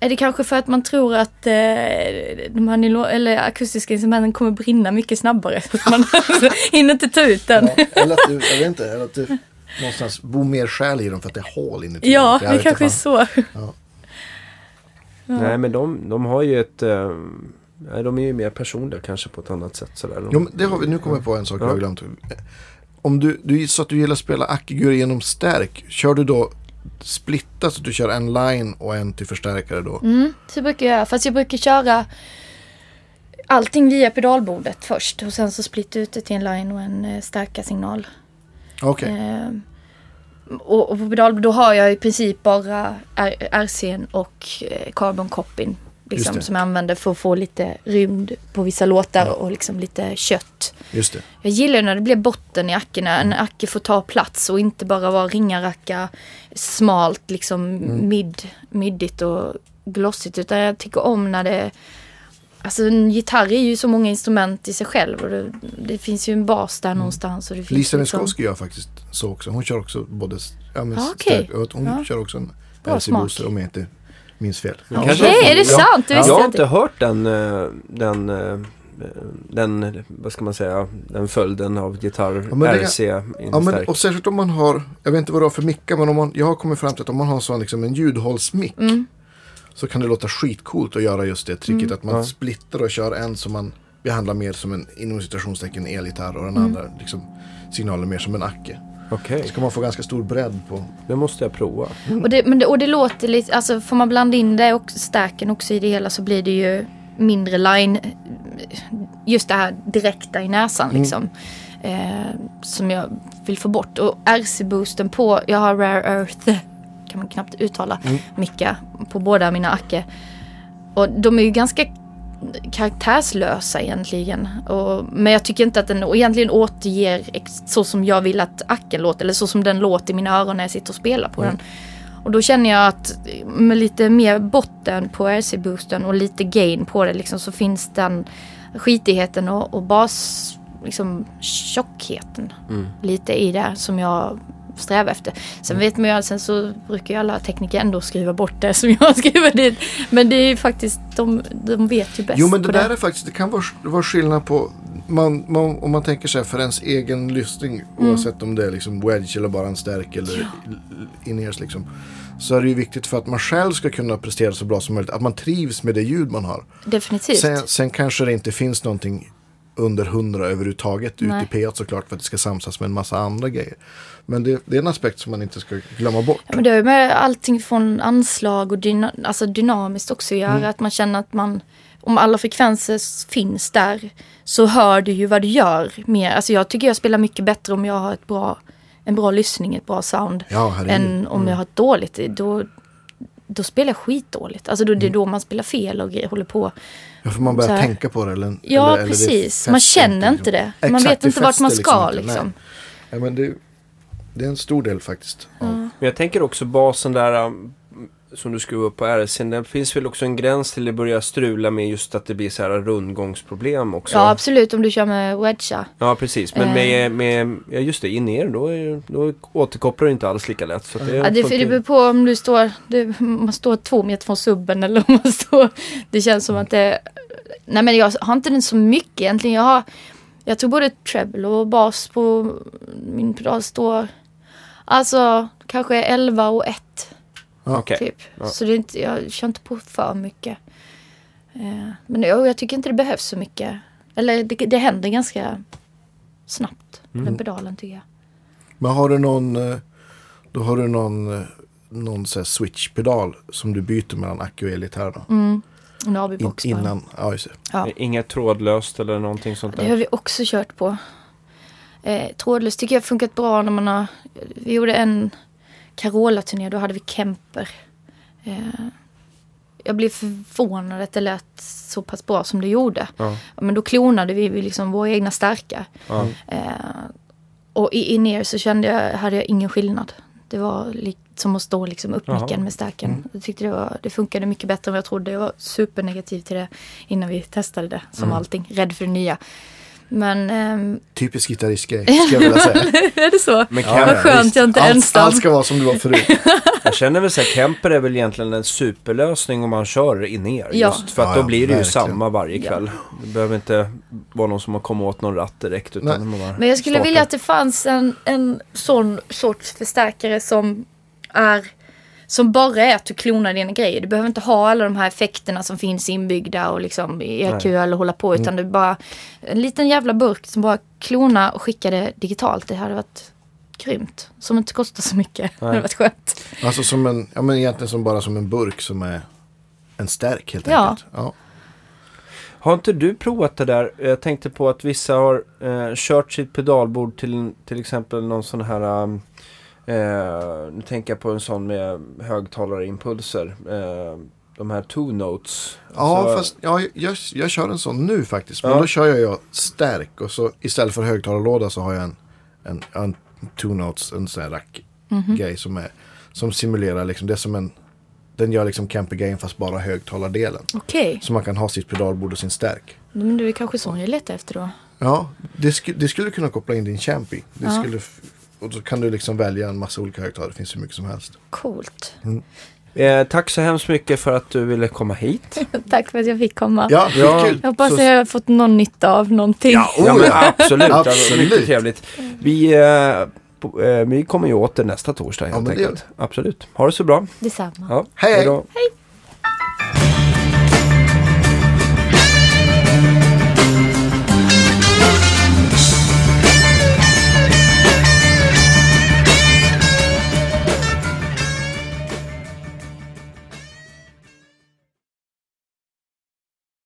är det kanske för att man tror att eh, de här nylon- eller akustiska instrumenten kommer brinna mycket snabbare? Så man hinner inte ta ut den. Ja, eller att du, jag vet inte, eller att du någonstans bor mer själ i dem för att det är hål inuti. Ja, det vet kanske är så. Ja. Nej, men de, de har ju ett... Eh, nej, de är ju mer personliga kanske på ett annat sätt. Sådär. De, Jo, det har vi, nu kommer jag på en sak Ja. jag har glömt. Om du, du sa att du gillar att spela Ackegur genom stärk. Kör du då splitta så att du kör en line och en till förstärkare då? Mm, så brukar jag göra. Fast jag brukar köra allting via pedalbordet först. Och sen så splitta ut det till en line och en eh, starka signal. Okej, Eh, och, och på pedal då har jag i princip bara R- RCn och eh, carbon copyn. Liksom, som jag använder för att få lite rymd på vissa låtar Ja. och liksom lite kött. just det. Jag gillar när det blir botten i ackorna. En acke får ta plats och inte bara vara ringaracka, smalt, liksom mid, middigt och glossigt. Utan jag tycker om när det... Alltså en gitarr är ju så många instrument i sig själv. Och det, det finns ju en bas där någonstans. Och det finns Lisa liksom- Miskovsky gör faktiskt så också. Hon kör också både ja, men Ah, stärk, och hon Ja. kör också en LC-booster om jag inte minns fel. Ja. Okej, Kanske- är det Ja. sant? Det visste jag har inte hört den, eh, den, eh, den, vad ska man säga, den följden av gitarr Ja, det- RC Ja, men, och särskilt om man har, jag vet inte vad du har för mickar, men om man, jag har kommit fram till att om man har en sån liksom en ljudhållsmick Mm. Så kan det låta skitcoolt att göra just det tricket att man Ja. splittar och kör en som man behandlar mer som en inom citationstecken elgitarr och den Mm. andra liksom signalen mer som en acke. Okej, Så kan man få ganska stor bredd på. det måste jag prova. Och det, men det, och det låter lite, alltså får man blanda in det och stärken också i det hela så blir det ju mindre line, just det här direkta i näsan Mm. liksom. Eh, som jag vill få bort. Och RC-boosten på, jag har Rare Earth, kan man knappt uttala, Mm. micka på båda mina acke. Och de är ju ganska karaktärslösa egentligen. Och, men jag tycker inte att den egentligen återger så som jag vill att acken låter. Eller så som den låter i mina öron när jag sitter och spelar på Mm. den. Och då känner jag att med lite mer botten på RC-boosten och lite gain på det liksom, så finns den skitigheten och, och bas, liksom tjockheten Mm. lite i det som jag strävar efter. Sen vet man ju, sen så brukar ju alla tekniker ändå skriva bort det som jag skriver dit. Men det är ju faktiskt, de, de vet ju bäst Jo men det där är faktiskt, det kan vara, vara skillnad på, man, man, om man tänker sig för ens egen lyssning, Mm. oavsett om det är liksom wedge eller bara en stärk eller in-ears liksom. Så är det ju viktigt för att man själv ska kunna prestera så bra som möjligt, att man trivs med det ljud man har. Definitivt. Sen, sen kanske det inte finns någonting under 100 överhuvudtaget ut i P1 såklart för att det ska samsas med en massa andra grejer. Men det, det är en aspekt som man inte ska glömma bort. Ja, men det har ju med allting från anslag och dyna, alltså dynamiskt också att göra. Mm. Att man känner att man, om alla frekvenser finns där, så hör du ju vad du gör mer. Alltså jag tycker jag spelar mycket bättre om jag har ett bra, en bra lyssning, ett bra sound. Ja, än om jag har ett dåligt. Då, då spelar jag skitdåligt. Alltså då, det är då man spelar fel och håller på. Ja, för man börjar så här- tänka på det. Eller, Ja, eller, eller det precis. fäster Man känner liksom. inte det. Man Exakt, vet det inte vart man ska liksom. Nej. Ja, men det, det är en stor del faktiskt. av- Men jag tänker också basen där, som du skruvar upp på RCn, det finns väl också en gräns till det börjar strula med just att det blir så här rundgångsproblem också. Ja, absolut om du kör med wedga. Ja, precis. Men Eh. med, med ja just det, in er då, är, då återkopplar det inte alls lika lätt. Så det Ja, det, det beror på om du står, det, man står två meter från subben eller om man står, det känns som att det, nej men jag har inte den så mycket egentligen. Jag har, jag tror både treble och bas på min pedal står, alltså kanske 11 och 1 Okej. typ. Ja. Så det är inte, jag kör inte på för mycket. Eh, men jag, jag tycker inte det behövs så mycket. Eller det, det händer ganska snabbt Mm. den pedalen tycker jag. Men har du någon, eh, då har du någon, eh, någon så här switch-pedal som du byter mellan acku och elgitarr då? Mm. En In, AB-box bara. innan, ja just det. Ja. Inget trådlöst eller någonting sånt Det där? har vi också kört på. Eh, trådlöst tycker jag funkat bra när man har... Vi gjorde en Carola-turné, då hade vi Kemper. Eh, jag blev förvånad att det lät så pass bra som det gjorde. Ja. Men då klonade vi liksom våra egna stärkar. Ja. Eh, och i in så kände jag, hade jag ingen skillnad. Det var som att stå liksom uppmickad Jaha. med stärken. Jag tyckte det, var, det funkade mycket bättre än vad jag trodde. Jag var supernegativ till det innan vi testade det, som allting. Rädd för det nya. Men ehm, Typisk gitarristgrej, ska jag vilja säga. är det så? Men Ja, Vad skönt jag inte är allt, ensam. allt ska vara som det var förut. jag känner väl så här, Kemper är väl egentligen en superlösning om man kör in er. Ja. Just för att Ja, då ja, blir det ju verkligen. samma varje kväll. Det behöver inte vara någon som har kommit åt någon ratt direkt. Utan Nej. man bara Men jag skulle startar. vilja att det fanns en, en sån sorts förstärkare som är som bara är att du klonar dina grejer. Du behöver inte ha alla de här effekterna som finns inbyggda och liksom i EQ eller hålla på. Utan det är bara en liten jävla burk som bara klona och skicka det digitalt. Det hade varit grymt. Som inte kostar så mycket. Det hade varit skönt. Alltså som en, ja men egentligen som bara som en burk som är en stärk helt Ja. enkelt. Ja. Har inte du provat det där? Jag tänkte på att vissa har eh, kört sitt pedalbord till till exempel någon sån här um, eh, Nu tänker jag på en sån med högtalarimpulser. Eh, de här two notes. Ja, Alltså, fast ja, jag, jag kör en sån nu faktiskt. Men Ja. då kör jag ju stärk och så istället för högtalarlåda så har jag en, en, en two notes, en sån här rack-grej som, är, som simulerar liksom, det är som en, den gör liksom camper fast bara högtalardelen. Okej, Så man kan ha sitt pedalbord och sin stärk. men det är kanske sån jag letar efter då. Ja, det, sk det skulle du kunna koppla in din Champy. Det Ja. skulle, och då kan du liksom välja en massa olika högtalare. Det finns hur mycket som helst. Coolt. eh, tack så hemskt mycket för att du ville komma hit. Tack för att jag fick komma. Ja, Ja. Jag hoppas Så- att jag har fått någon nytta av någonting. Ja, oh, Ja men absolut, absolut. Mycket trevligt. Vi, eh, på, eh, vi kommer ju åter nästa torsdag helt Ja, enkelt. Absolut. Ha det så bra. Detsamma. Ja, Hej, hej. då. Hej!